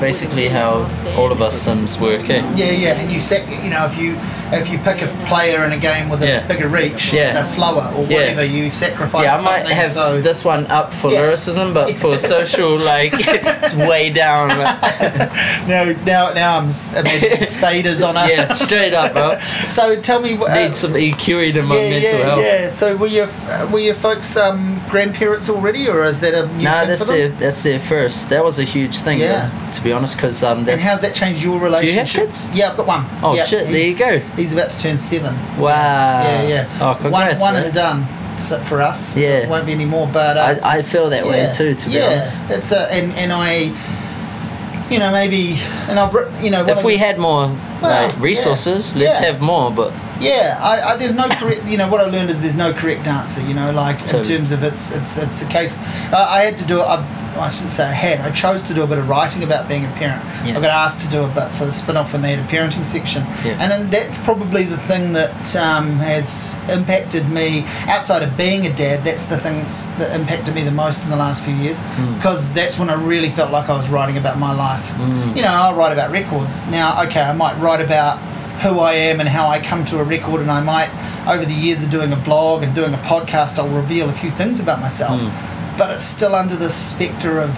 S2: basically how all of us Sims work. Eh?
S1: Yeah, yeah, and you set, you know, if you if you pick a player in a game with a
S2: Yeah.
S1: bigger reach,
S2: Yeah.
S1: they're slower or
S2: Yeah.
S1: whatever. You sacrifice
S2: Yeah, I might have
S1: so
S2: this one up for
S1: Yeah.
S2: lyricism, but for social, like it's way down.
S1: now, now, now I'm s- imagining faders on it.
S2: yeah, straight up, bro.
S1: So tell me, uh,
S2: Need some EQing in my
S1: yeah,
S2: mental
S1: yeah,
S2: health.
S1: yeah. So were your uh, were your folks um, grandparents already, or is that a new
S2: Nah,
S1: thing
S2: that's
S1: for them?
S2: their that's their first. That was a huge thing.
S1: Yeah.
S2: though, to be honest, because um,
S1: And how's that changed your relationship?
S2: you have
S1: relationship?
S2: kids?
S1: Yeah, I've got one.
S2: Oh,
S1: Yeah,
S2: shit, there you go.
S1: He's about to turn seven.
S2: wow.
S1: Yeah, yeah.
S2: Oh,
S1: one,
S2: congrats,
S1: one
S2: man.
S1: and done for us.
S2: Yeah.
S1: It won't be any more. But uh,
S2: I, I feel that way too. To be
S1: yeah,
S2: honest,
S1: it's a and and I, you know, maybe and I've you know
S2: if we had more
S1: Well,
S2: like resources,
S1: yeah,
S2: let's have more. But
S1: Yeah, I, I, there's no correct. You know what I learned is there's no correct answer. You know, like in terms of it's it's it's a case. Uh, I had to do it. I, I shouldn't say I had. I chose to do a bit of writing about being a parent.
S2: Yeah.
S1: I got asked to do a bit for the Spinoff when they had a parenting section,
S2: Yeah.
S1: and then that's probably the thing that um, has impacted me outside of being a dad. That's the things that impacted me the most in the last few years
S2: Hmm.
S1: because that's when I really felt like I was writing about my life.
S2: Hmm.
S1: You know, I write about records now. Okay, I might write about who I am and how I come to a record, and I might, over the years of doing a blog and doing a podcast, I'll reveal a few things about myself. Hmm. But it's still under the spectre of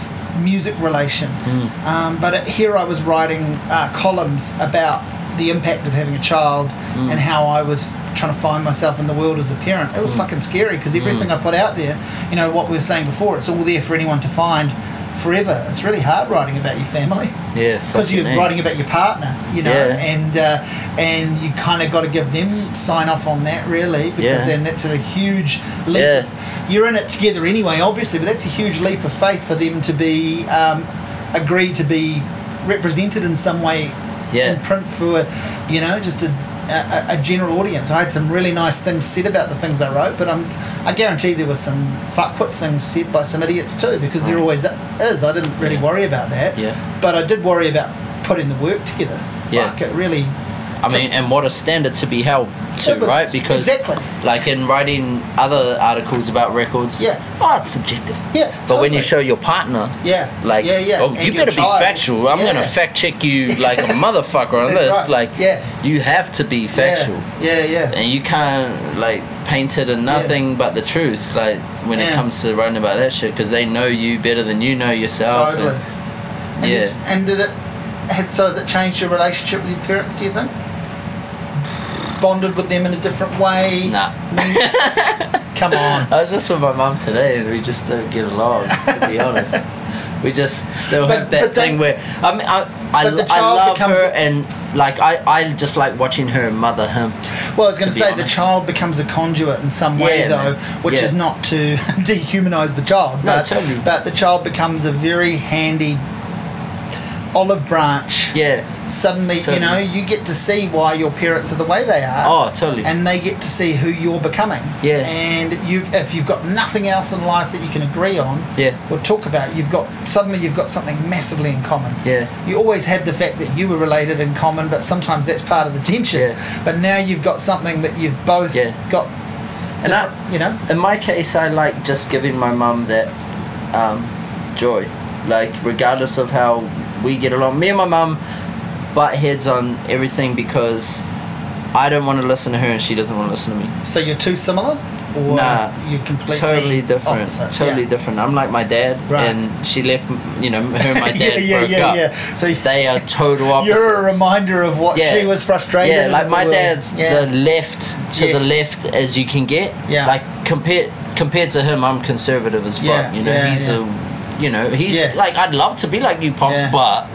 S1: music relation. Hmm. Um, but it, here I was writing uh, columns about the impact of having a child hmm. and how I was trying to find myself in the world as a parent. It was fucking scary because everything I put out there, you know, what we were saying before, it's all there for anyone to find forever. It's really hard writing about your family
S2: yeah,
S1: because you're writing about your partner, you know,
S2: Yeah.
S1: and uh, and you kind of got to give them sign off on that really because
S2: Yeah.
S1: then that's a huge leap.
S2: Yeah.
S1: You're in it together anyway, obviously, but that's a huge leap of faith for them to be um, agree to be represented in some way
S2: Yeah.
S1: in print for you know just a, a, a general audience. I had some really nice things said about the things I wrote, but I'm I guarantee there were some fuckwit things said by some idiots too because they're always is. I didn't really
S2: Yeah.
S1: worry about that,
S2: Yeah.
S1: but I did worry about putting the work together.
S2: Yeah.
S1: Fuck, it really.
S2: I mean, and what a standard to be held to, right? Because
S1: exactly.
S2: like in writing other articles about records,
S1: Yeah.
S2: oh, it's subjective.
S1: Yeah.
S2: But when you show your partner,
S1: Yeah.
S2: like,
S1: yeah, yeah.
S2: oh, you better
S1: child.
S2: be factual. I'm
S1: Yeah.
S2: gonna fact check you like a motherfucker on this.
S1: right.
S2: Like,
S1: Yeah.
S2: you have to be factual,
S1: Yeah, yeah, yeah.
S2: and you can't like painted and nothing but the truth. Like when it comes to writing about that shit, because they know you better than you know yourself.
S1: Totally. And
S2: yeah.
S1: Did, and did it? Has, so has it changed your relationship with your parents? Do you think? Bonded with them in a different way?
S2: Nah.
S1: Come on.
S2: I was just with my mum today, and we just don't get along. To be honest, we just still
S1: But-
S2: have that thing where I mean, I I,
S1: But the
S2: I
S1: child
S2: love
S1: becomes
S2: her,
S1: a-
S2: and like I I just like watching her mother him.
S1: Well, I was going
S2: to
S1: say the child becomes a conduit in some way,
S2: Yeah,
S1: though,
S2: man.
S1: which
S2: Yeah.
S1: is not to dehumanize the child,
S2: No,
S1: but
S2: totally.
S1: but the child becomes a very handy olive branch.
S2: Yeah.
S1: Suddenly, you know, you get to see why your parents are the way they are.
S2: Oh, totally.
S1: and they get to see who you're becoming.
S2: Yeah.
S1: And you, if you've got nothing else in life that you can agree on,
S2: Yeah.
S1: or talk about, you've got suddenly you've got something massively in common.
S2: Yeah.
S1: You always had the fact that you were related in common, but sometimes that's part of the tension.
S2: Yeah.
S1: But now you've got something that you've both
S2: Yeah.
S1: got.
S2: And I-
S1: you know.
S2: In my case, I like just giving my mum that um, joy. Like, regardless of how we get along, me and my mum butt heads on everything because I don't want to listen to her and she doesn't want to listen to me.
S1: So you're too similar, or
S2: Nah,
S1: you're completely
S2: totally different.
S1: opposite?
S2: Totally
S1: Yeah.
S2: different. I'm like my dad,
S1: Right.
S2: and she left. You know, her and my dad
S1: yeah, yeah,
S2: broke
S1: yeah,
S2: up.
S1: yeah. So
S2: They are total opposites.
S1: you're a reminder of what
S2: Yeah.
S1: she was frustrated.
S2: Yeah, like my dad's the left to
S1: Yes.
S2: the left as you can get.
S1: Yeah.
S2: Like compared compared to him, I'm conservative as fuck. You know, he's a, you know, he's like I'd love to be like you, pops, but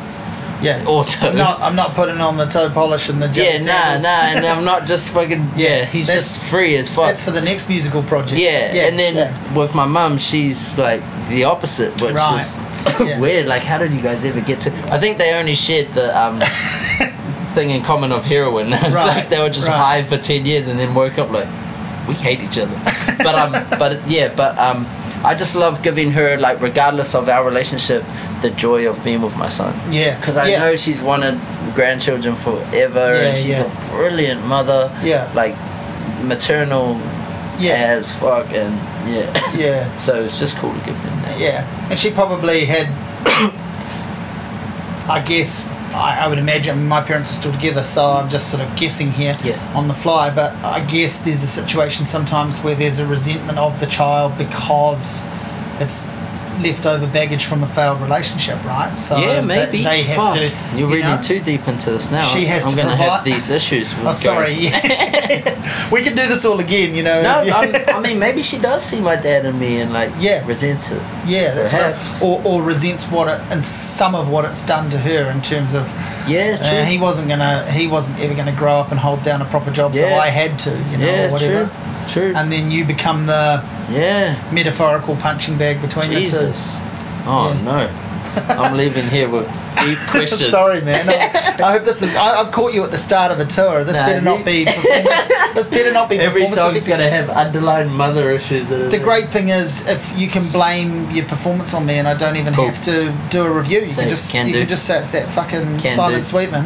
S1: yeah.
S2: also.
S1: I'm not, I'm not putting on the toe polish and the
S2: yeah, nah, nah, and I'm not just fucking.
S1: Yeah,
S2: Yeah, he's
S1: that's-
S2: just free as fuck.
S1: That's for the next musical project.
S2: Yeah, and then
S1: yeah.
S2: with my mum, she's like the opposite, which
S1: Right.
S2: is so
S1: Yeah.
S2: weird. Like, how did you guys ever get to? I think they only shared the um, thing in common of heroin. It's
S1: Right,
S2: like they were just
S1: right.
S2: high for ten years and then woke up like we hate each other. but um, but yeah, but um, I just love giving her like, regardless of our relationship, the joy of being with my son.
S1: Yeah,
S2: Because I
S1: yeah.
S2: know she's wanted grandchildren forever,
S1: Yeah,
S2: and she's
S1: yeah.
S2: a brilliant mother.
S1: Yeah.
S2: Like maternal
S1: Yeah.
S2: as fuck, and yeah.
S1: Yeah.
S2: so it's just cool to give them that.
S1: Yeah, and she probably had, I guess, I, I would imagine my parents are still together, so I'm just sort of guessing here
S2: Yeah.
S1: on the fly. But I guess there's a situation sometimes where there's a resentment of the child because it's leftover baggage from a failed relationship, right? So
S2: yeah,
S1: they-
S2: maybe.
S1: they have
S2: Fuck.
S1: to.
S2: You're
S1: you
S2: reading
S1: know?
S2: too deep into this now.
S1: She has
S2: I'm
S1: to
S2: gonna
S1: provide-
S2: have these issues. with
S1: Oh, sorry. Yeah. we can do this all again, you know.
S2: No, I'm, mean maybe she does see my dad and me and like
S1: Yeah.
S2: resents it.
S1: Yeah, that's
S2: Perhaps.
S1: right. Or, or resents what it and some of what it's done to her in terms of
S2: Yeah, true.
S1: uh, he wasn't gonna he wasn't ever gonna grow up and hold down a proper job, so I had to, you know,
S2: yeah,
S1: or whatever.
S2: true. True.
S1: And then you become the
S2: yeah.
S1: metaphorical punching bag between
S2: Jesus. Oh
S1: Yeah.
S2: no. I'm leaving here with deep
S1: the two.
S2: questions.
S1: Sorry, man. I, I hope this is. I, I've caught you at the start of a tour. This
S2: Nah,
S1: better not be. Performance, this better not be
S2: Every song's gonna have underlying mother issues. it.
S1: The great thing is if you can blame your performance on me and I don't even
S2: Cool.
S1: have to do a review. You
S2: Say,
S1: can just
S2: can
S1: you
S2: do.
S1: can just say it's that fucking
S2: Can
S1: Simon
S2: do.
S1: Sweetman.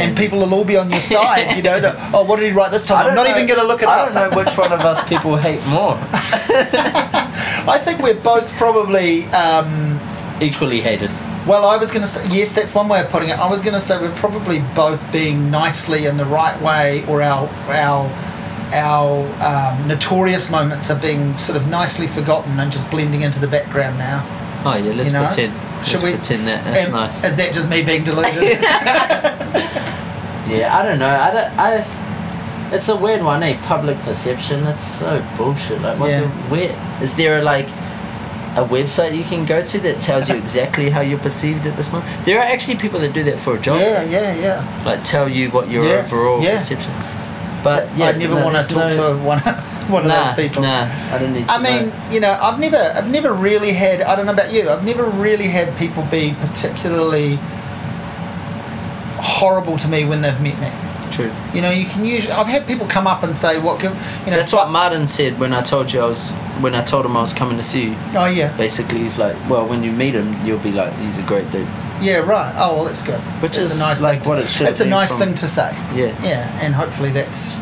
S1: And people will all be on your side, you know. The, oh, what did he write this time? I'm
S2: don't know-
S1: even going to look it
S2: I
S1: up.
S2: don't know which one of us people hate more.
S1: I think we're both probably. Um,
S2: Equally hated.
S1: well, I was going to say yes. That's one way of putting it. I was going to say we're probably both being nicely in the right way, or our our our um, notorious moments are being sort of nicely forgotten and just blending into the background now.
S2: Oh yeah, let's
S1: You know?
S2: pretend.
S1: Should
S2: let's
S1: we-
S2: pretend that that's nice.
S1: Is that just me being deluded?
S2: Yeah, I don't know. I don't. I. It's a weird one, eh? Public perception. It's so bullshit. Like, what
S1: Yeah.
S2: the where is there a, like a website you can go to that tells you exactly how you're perceived at this moment? There are actually people that do that for a job.
S1: yeah, yeah, yeah.
S2: Like tell you what your
S1: Yeah,
S2: overall
S1: yeah.
S2: perception. But yeah,
S1: I never
S2: no,
S1: want to talk
S2: no,
S1: to one one of those people.
S2: Nah, I don't need. To
S1: I mean,
S2: know.
S1: you know, I've never, I've never really had. I don't know about you. I've never really had people be particularly horrible to me when they've met me.
S2: true.
S1: You know, you can usually. I've had people come up and say, "What can you know?"
S2: That's what Martin said when I told you I was when I told him I was coming to see you.
S1: Oh yeah,
S2: Basically, he's like, well, when you meet him, you'll be like, he's a great dude.
S1: yeah, right. Oh well, that's good.
S2: Which
S1: It's
S2: is
S1: a nice
S2: like
S1: thing.
S2: what it should
S1: It's a nice
S2: from-
S1: thing to say.
S2: Yeah.
S1: Yeah, and hopefully that's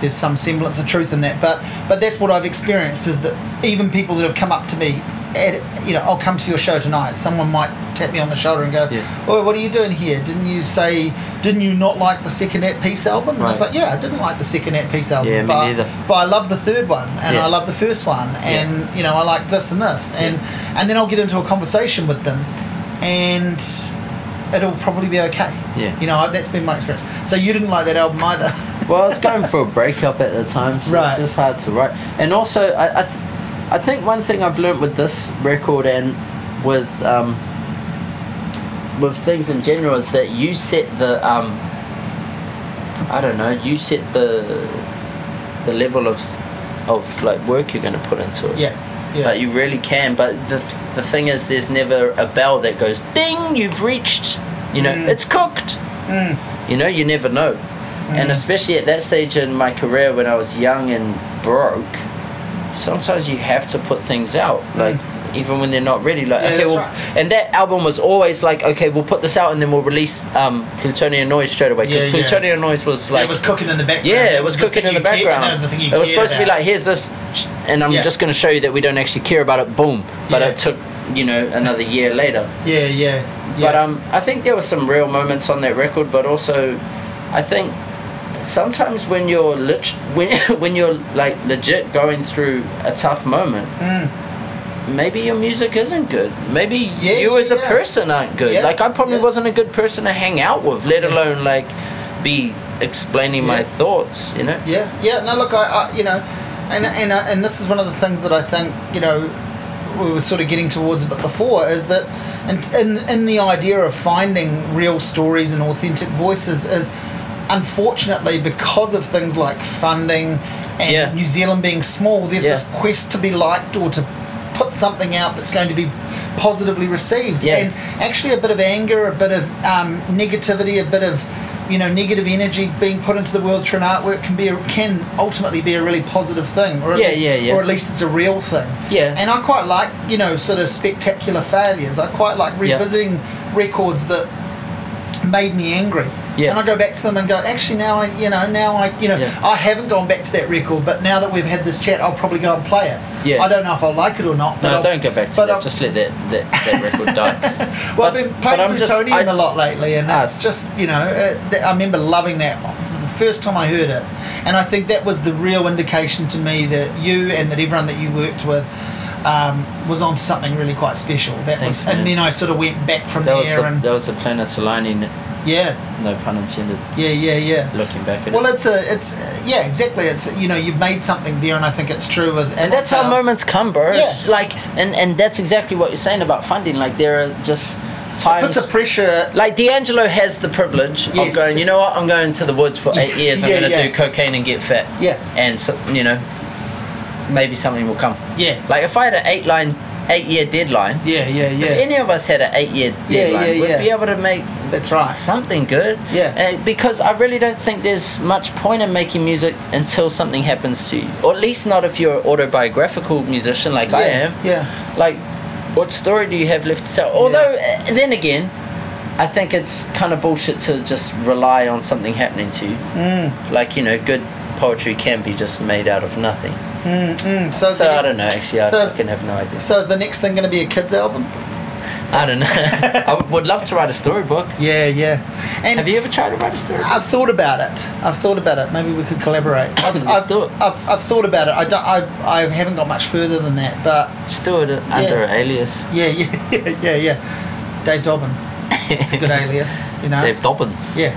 S1: there's some semblance of truth in that. But but that's what I've experienced is that even people that have come up to me at, you know, I'll come to your show tonight. Someone might tap me on the shoulder and go,
S2: Yeah.
S1: "Oh, what are you doing here? Didn't you say? Didn't you not like the second At Peace album?" And I was like, "Yeah, I didn't like the second At Peace album,
S2: Yeah,
S1: but but I love the third one, and
S2: Yeah.
S1: I love the first one, and you know, I like this and this, and and then I'll get into a conversation with them, and it'll probably be okay.
S2: Yeah.
S1: you know, that's been my experience. So you didn't like that album either.
S2: well, I was going for a breakup at the time, so
S1: Right.
S2: it's just hard to write. And also, I, I, th- I think one thing I've learnt with this record and with um, with things in general is that you set the um, I don't know, you set the the level of of like work you're going to put into it.
S1: yeah, yeah,
S2: Like you really can, but the the thing is, there's never a bell that goes ding. You've reached. You know,
S1: Mm.
S2: it's cooked.
S1: Mm.
S2: You know, you never know. And
S1: Mm.
S2: especially at that stage in my career when I was young and broke, sometimes you have to put things out. Like even when they're not ready. Like
S1: Mm. Yeah,
S2: okay, well,
S1: right.
S2: and that album was always like, okay, we'll put this out and then we'll release um, Plutonian Noise straight away because
S1: Yeah, yeah.
S2: Plutonian Noise was like
S1: it was cooking in the background.
S2: yeah, it was cooking in the
S1: cared-
S2: background.
S1: was the
S2: it was
S1: cared
S2: supposed to be like, here's this, and I'm just going to show you that we don't actually care about it. Boom. But it took, you know, another year later.
S1: yeah, yeah, yeah.
S2: But um, I think there were some real moments on that record. But also, I think sometimes when you're lit- when when you're like legit going through a tough moment.
S1: Mm.
S2: Maybe your music isn't good. Maybe
S1: Yeah,
S2: you
S1: yeah,
S2: as a
S1: yeah.
S2: person aren't good. Like I probably wasn't a good person to hang out with, let alone like be explaining my thoughts. You know.
S1: Yeah, yeah. No, look, I, I you know, and and uh, and this is one of the things that I think you know we were sort of getting towards a bit before is that, and in in the idea of finding real stories and authentic voices is. Unfortunately, because of things like funding and
S2: Yeah.
S1: New Zealand being small, there's
S2: Yeah.
S1: this quest to be liked or to put something out that's going to be positively received.
S2: Yeah.
S1: And actually, a bit of anger, a bit of um, negativity, a bit of you know negative energy being put into the world through an artwork can be a, can ultimately be a really positive thing, or at
S2: Yeah,
S1: least,
S2: yeah, yeah.
S1: or at least it's a real thing.
S2: Yeah.
S1: And I quite like you know sort of spectacular failures. I quite like revisiting records that made me angry.
S2: Yeah.
S1: And I go back to them and go, actually now I you know now I you know
S2: Yeah.
S1: I haven't gone back to that record, but now that we've had this chat, I'll probably go and play it.
S2: Yeah.
S1: I don't know if I'll like it or not. But
S2: No,
S1: I'll-
S2: don't go back to that.
S1: I'll-
S2: Just let that, that, that record die.
S1: well,
S2: But-
S1: I've been playing
S2: I'm just- I-
S1: a lot lately, and
S2: Ah.
S1: it's just you know, uh, th- I remember loving that the first time I heard it, and I think that was the real indication to me that you and that everyone that you worked with um, was on something really quite special. That
S2: Thanks,
S1: was, and then I sort of went back from
S2: That
S1: there,
S2: the,
S1: and
S2: that was the planets aligning.
S1: Yeah,
S2: No pun intended.
S1: yeah, yeah, yeah.
S2: Looking back at
S1: Well,
S2: it.
S1: Well, it's a, it's yeah, exactly. It's you know, you've made something there, and I think it's true with.
S2: And that's how
S1: um,
S2: moments come, bro. It's
S1: yeah.
S2: like, and and that's exactly what you're saying about funding. Like there are just Times.
S1: It puts a pressure.
S2: like D'Angelo has the privilege
S1: Yes.
S2: of going. You know what? I'm going to the woods for eight years. I'm
S1: Yeah,
S2: going to
S1: yeah.
S2: do cocaine and get fat.
S1: Yeah,
S2: And so, you know, maybe something will come.
S1: yeah,
S2: Like if I had an eight line, eight year deadline.
S1: yeah, yeah, yeah.
S2: If any of us had an eight year
S1: Yeah,
S2: deadline,
S1: yeah,
S2: we'd be able to make
S1: that's right.
S2: something good.
S1: Yeah.
S2: Uh, because I really don't think there's much point in making music until something happens to you. Or at least not if you're an autobiographical musician like I am.
S1: Yeah.
S2: Like, what story do you have left to tell? Although, uh, then again, I think it's kind of bullshit to just rely on something happening to you.
S1: Mm,
S2: Like, you know, good poetry can be just made out of nothing.
S1: mm, mm. So,
S2: So I don't know, actually, I
S1: so
S2: fucking have no idea.
S1: So is the next thing going to be a kids album?
S2: I don't know. I would- love to write a storybook.
S1: Yeah, yeah. And
S2: Have you ever tried to write a storybook?
S1: I've thought about it. I've thought about it. Maybe we could collaborate. I've,
S2: Let's
S1: I've,
S2: do it.
S1: I've, I've thought about it. I, don't, I, I haven't got much further than that, but
S2: Just do it under an alias.
S1: yeah, yeah, yeah, yeah, yeah. Dave Dobbyn. It's a good alias, you know.
S2: Dave Dobbyns.
S1: Yeah.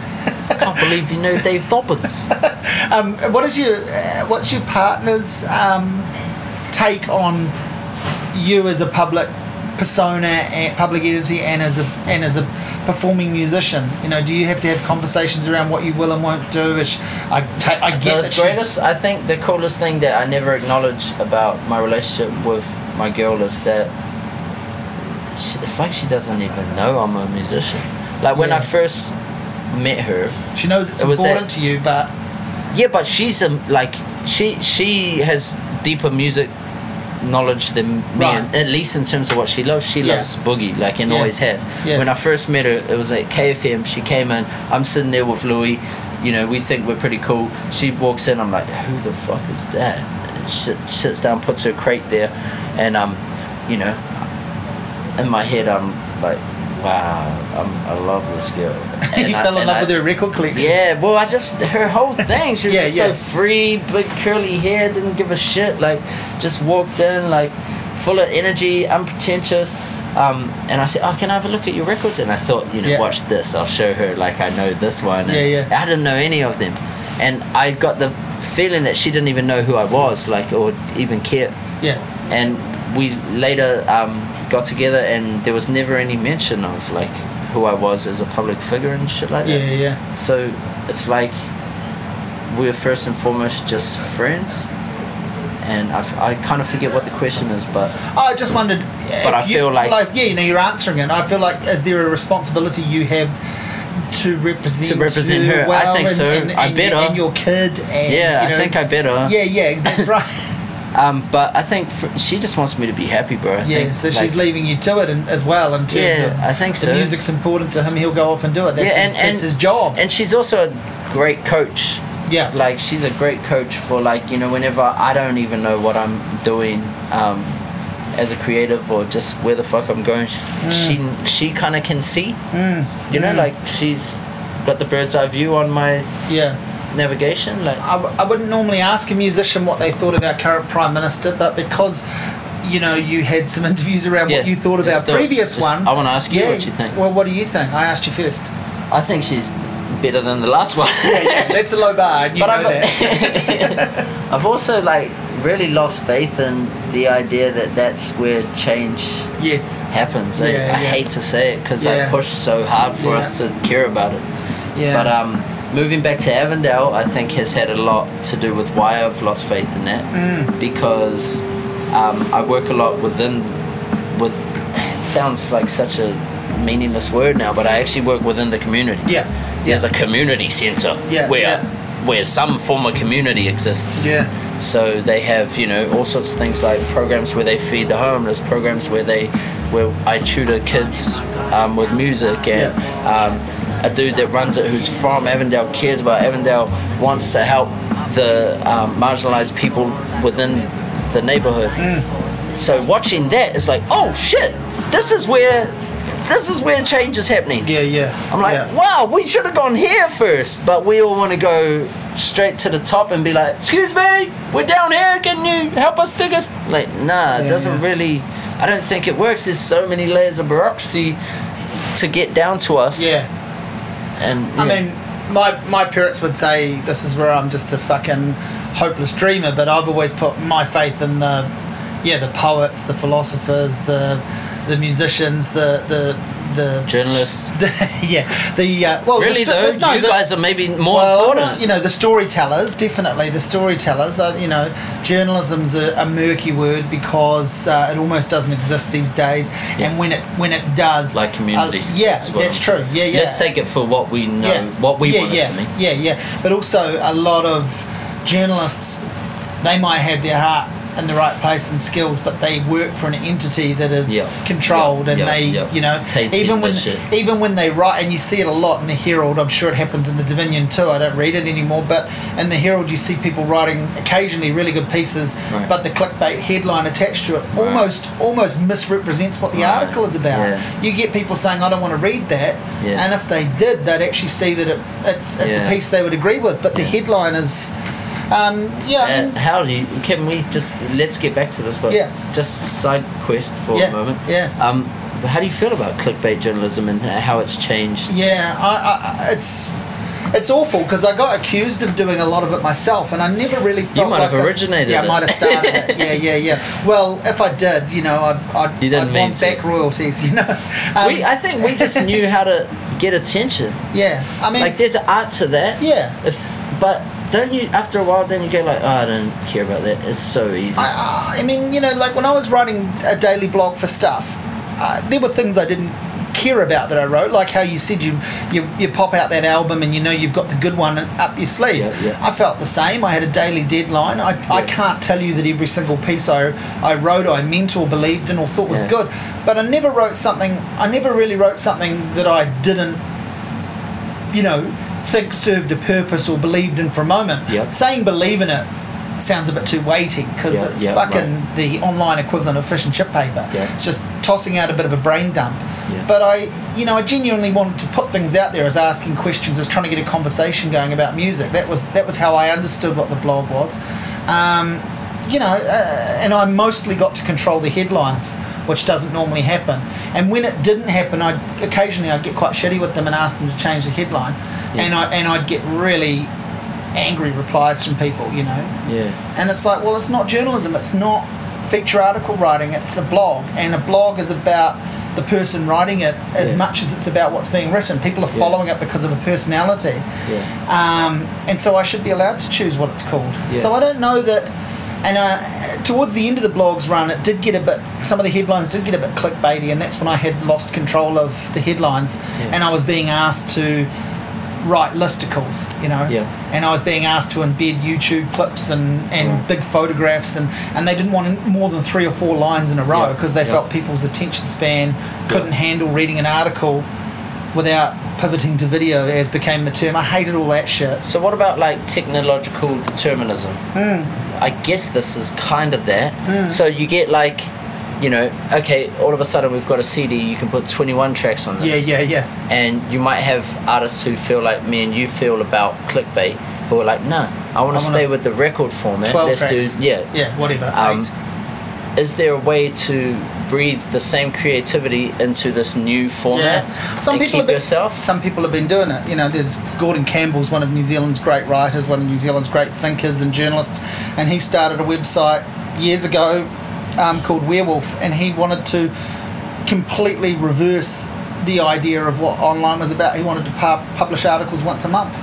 S2: I can't believe you know Dave Dobbyns.
S1: Um, what is your uh, what's your partner's um, take on you as a public persona and public entity and as a and as a performing musician? You know, do you have to have conversations around what you will and won't do? She- I ta- I get
S2: the greatest, I think, the coolest thing that I never acknowledge about my relationship with my girl is that she, it's like she doesn't even know I'm a musician. Like when I first met her,
S1: She knows it's
S2: It was
S1: important
S2: that-
S1: to you, but
S2: yeah, but she's a, like she she has deeper music knowledge than me,
S1: Right.
S2: at least in terms of what she loves. She
S1: Yeah.
S2: loves boogie, like and
S1: Yeah.
S2: always has.
S1: Yeah.
S2: When I first met her, it was at bFM. She came in. I'm sitting there with Louis. You know, we think we're pretty cool. She walks in. I'm like, who the fuck is that? And she sits down, puts her crate there, and um, you know, in my head, I'm like, wow, I'm, I love this girl.
S1: And you
S2: I-
S1: fell in love
S2: I-
S1: with her record collection.
S2: Yeah, well, I just her whole thing. She was
S1: Yeah,
S2: just
S1: yeah.
S2: so free, big curly hair, didn't give a shit. Like, just walked in like full of energy, unpretentious. Um, and I said, "Oh, can I have a look at your records?" And I thought, you know,
S1: Yeah.
S2: watch this. I'll show her. Like, I know this one. And
S1: Yeah, yeah.
S2: I didn't know any of them, and I got the feeling that she didn't even know who I was, like, or even care.
S1: Yeah.
S2: And we later um, got together, and there was never any mention of like who I was as a public figure and shit like
S1: Yeah,
S2: that.
S1: yeah. Yeah.
S2: So it's like we're first and foremost just friends. And I I kind of forget what the question is, but
S1: I just wondered.
S2: But I
S1: you-
S2: feel like-
S1: yeah, you know, you're answering it. I feel like is there a responsibility you have to represent
S2: To represent her, I think so.
S1: And,
S2: I
S1: and,
S2: better.
S1: and your kid. And,
S2: yeah,
S1: you know,
S2: I think I better.
S1: Yeah, yeah, that's right.
S2: Um, but I think fr she just wants me to be happy, bro. I
S1: yeah,
S2: think,
S1: so
S2: like-
S1: she's leaving you to it and, as well in terms
S2: Yeah,
S1: of
S2: I think
S1: the
S2: so.
S1: music's important to him. He'll go off and do it. That's,
S2: Yeah,
S1: his,
S2: and- and-
S1: that's his job.
S2: And she's also a great coach.
S1: yeah,
S2: like she's a great coach for like you know whenever I don't even know what I'm doing um, as a creative or just where the fuck I'm going she she, she kind of can see
S1: Mm.
S2: you know like she's got the bird's eye view on my
S1: yeah.
S2: Navigation like
S1: I, w- I wouldn't normally ask a musician what they thought of our current prime minister, but because you know you had some interviews around
S2: Yeah,
S1: what you thought of our
S2: do
S1: previous one.
S2: I wanna ask you what you think.
S1: Well, what do you think? I asked you first.
S2: I think she's better than the last one
S1: That's a low bar,
S2: but I've. I've also like really lost faith in the idea that that's where change
S1: Yes.
S2: happens I,
S1: Yeah,
S2: I
S1: yeah.
S2: hate to say it because
S1: Yeah.
S2: I pushed so hard for
S1: Yeah.
S2: us to care about it
S1: Yeah.
S2: But um, moving back to Avondale, I think has had a lot to do with why I've lost faith in that.
S1: Mm.
S2: Because um, I work a lot within, with, sounds like such a meaningless word now, but I actually work within the community.
S1: yeah.
S2: There's a community centre
S1: Yeah,
S2: where
S1: yeah.
S2: where some form of community exists.
S1: Yeah.
S2: So they have, you know, all sorts of things like programs where they feed the homeless, programs where they, where I tutor kids um, with music, and um, a dude that runs it who's from Avondale cares about Avondale, wants to help the um, marginalized people within the neighborhood. So watching that is like, oh shit, this is where, this is where change is happening.
S1: Yeah. Yeah.
S2: I'm like,
S1: yeah.
S2: wow, we should have gone here first, but we all want to go straight to the top and be like, excuse me, we're down here. Can you help us dig us? Like, nah, it doesn't
S1: yeah.
S2: really. I don't think it works. There's so many layers of bureaucracy to get down to us.
S1: Yeah.
S2: And
S1: I mean, my my parents would say this is where I'm just a fucking hopeless dreamer, but I've always put my faith in the yeah the poets, the philosophers, the the musicians, the the the
S2: Journalists.
S1: yeah, the uh, well, the
S2: really
S1: sto-
S2: though,
S1: the- no,
S2: you
S1: the-
S2: guys are maybe more
S1: well,
S2: important.
S1: you know, the storytellers, definitely the storytellers. Are, you know, journalism's a, a murky word because uh, it almost doesn't exist these days.
S2: Yeah.
S1: And when it when it does,
S2: like community.
S1: uh, yeah,
S2: That's
S1: that's true. Yeah, yeah.
S2: Let's take it for what we know,
S1: yeah.
S2: what we
S1: yeah,
S2: want
S1: yeah,
S2: it to mean.
S1: Yeah, yeah. But also, a lot of journalists, they might have their heart in the right place and skills, but they work for an entity that is
S2: Yeah,
S1: controlled,
S2: yeah,
S1: and
S2: yeah,
S1: they, you know,
S2: Tainted
S1: even when even when they write, and you see it a lot in the Herald. I'm sure it happens in the Dominion too. I don't read it anymore, but in the Herald, you see people writing occasionally really good pieces,
S2: Right.
S1: but the clickbait headline attached to it almost almost misrepresents what the
S2: Right.
S1: article is about.
S2: Yeah.
S1: You get people saying, "I don't want to read that,"
S2: Yeah.
S1: and if they did, they'd actually see that it, it's it's
S2: Yeah.
S1: a piece they would agree with. But the headline is, um, yeah, I
S2: Uh,
S1: mean,
S2: how do you? Can we just let's get back to this, but
S1: Yeah.
S2: just side quest for
S1: Yeah,
S2: a moment.
S1: yeah.
S2: Um, how do you feel about clickbait journalism and how it's changed?
S1: yeah, I, I, I- it's. It's awful because I got accused of doing a lot of it myself, and I never really felt
S2: might
S1: like
S2: have
S1: I-
S2: originated
S1: yeah, I might have started it. Yeah, yeah, yeah. Well, if I did, you know, I'd, I'd,
S2: You didn't
S1: I'd
S2: mean
S1: want
S2: to.
S1: back royalties. You know, um,
S2: we, I think we just knew how to get attention.
S1: yeah. I mean,
S2: Like there's an art to that.
S1: yeah.
S2: If, but don't you? After a while, then you go like, oh, I don't care about that. It's so easy.
S1: I, I mean, you know, like when I was writing a daily blog for Stuff, uh, there were things I didn't care about that I wrote, like how you said you, you you pop out that album and you know you've got the good one up your sleeve.
S2: Yeah, yeah.
S1: I felt the same. I had a daily deadline. I, I can't tell you that every single piece I I wrote I meant or believed in or thought was
S2: Yeah.
S1: good, but I never wrote something. I never really wrote something that I didn't, you know, think served a purpose or believed in for a moment.
S2: Yep.
S1: Saying believe in it sounds a bit too weighty because
S2: Yeah,
S1: it's
S2: yeah,
S1: fucking the online equivalent of fish and chip paper. It's just tossing out a bit of a brain dump. But I, you know, I genuinely wanted to put things out there as asking questions, as trying to get a conversation going about music. That was that was how I understood what the blog was. Um, you know, uh, and I mostly got to control the headlines, which doesn't normally happen. And when it didn't happen, I occasionally I'd get quite shitty with them and ask them to change the headline,
S2: Yeah.
S1: and I and I'd get really angry replies from people. You know,
S2: Yeah.
S1: and it's like, well, it's not journalism. It's not feature article writing. It's a blog, and a blog is about the person writing it as
S2: Yeah.
S1: much as it's about what's being written. People are
S2: Yeah.
S1: following it because of a personality,
S2: Yeah.
S1: um, and so I should be allowed to choose what it's called.
S2: Yeah.
S1: So I don't know that. And uh, towards the end of the blog's run, it did get a bit. Some of the headlines did get a bit clickbaity, and that's when I had lost control of the headlines,
S2: Yeah.
S1: and I was being asked to write listicles, you know
S2: Yeah.
S1: and I was being asked to embed YouTube clips and, and
S2: Right.
S1: big photographs, and, and they didn't want more than three or four lines in a row
S2: Yeah,
S1: because they
S2: yeah.
S1: felt people's attention span couldn't handle reading an article without pivoting to video, as became the term. I hated all that shit.
S2: So what about like technological determinism?
S1: Hmm.
S2: I guess this is kind of that. So you get like, you know, okay, all of a sudden we've got a CD, you can put 21 tracks on this.
S1: Yeah, yeah, yeah.
S2: And you might have artists who feel like me and you feel about clickbait, who are like, no, I want to stay with the record format.
S1: 12
S2: Let's
S1: tracks.
S2: do, yeah.
S1: Yeah, whatever.
S2: Um,
S1: eight.
S2: Is there a way to breathe the same creativity into this new format
S1: Yeah, some people
S2: keep
S1: have been,
S2: yourself?
S1: Some people have been doing it. You know, there's Gordon Campbell's one of New Zealand's great writers, one of New Zealand's great thinkers and journalists, and he started a website years ago um, called Werewolf, and he wanted to completely reverse the idea of what online was about. He wanted to pu- publish articles once a month.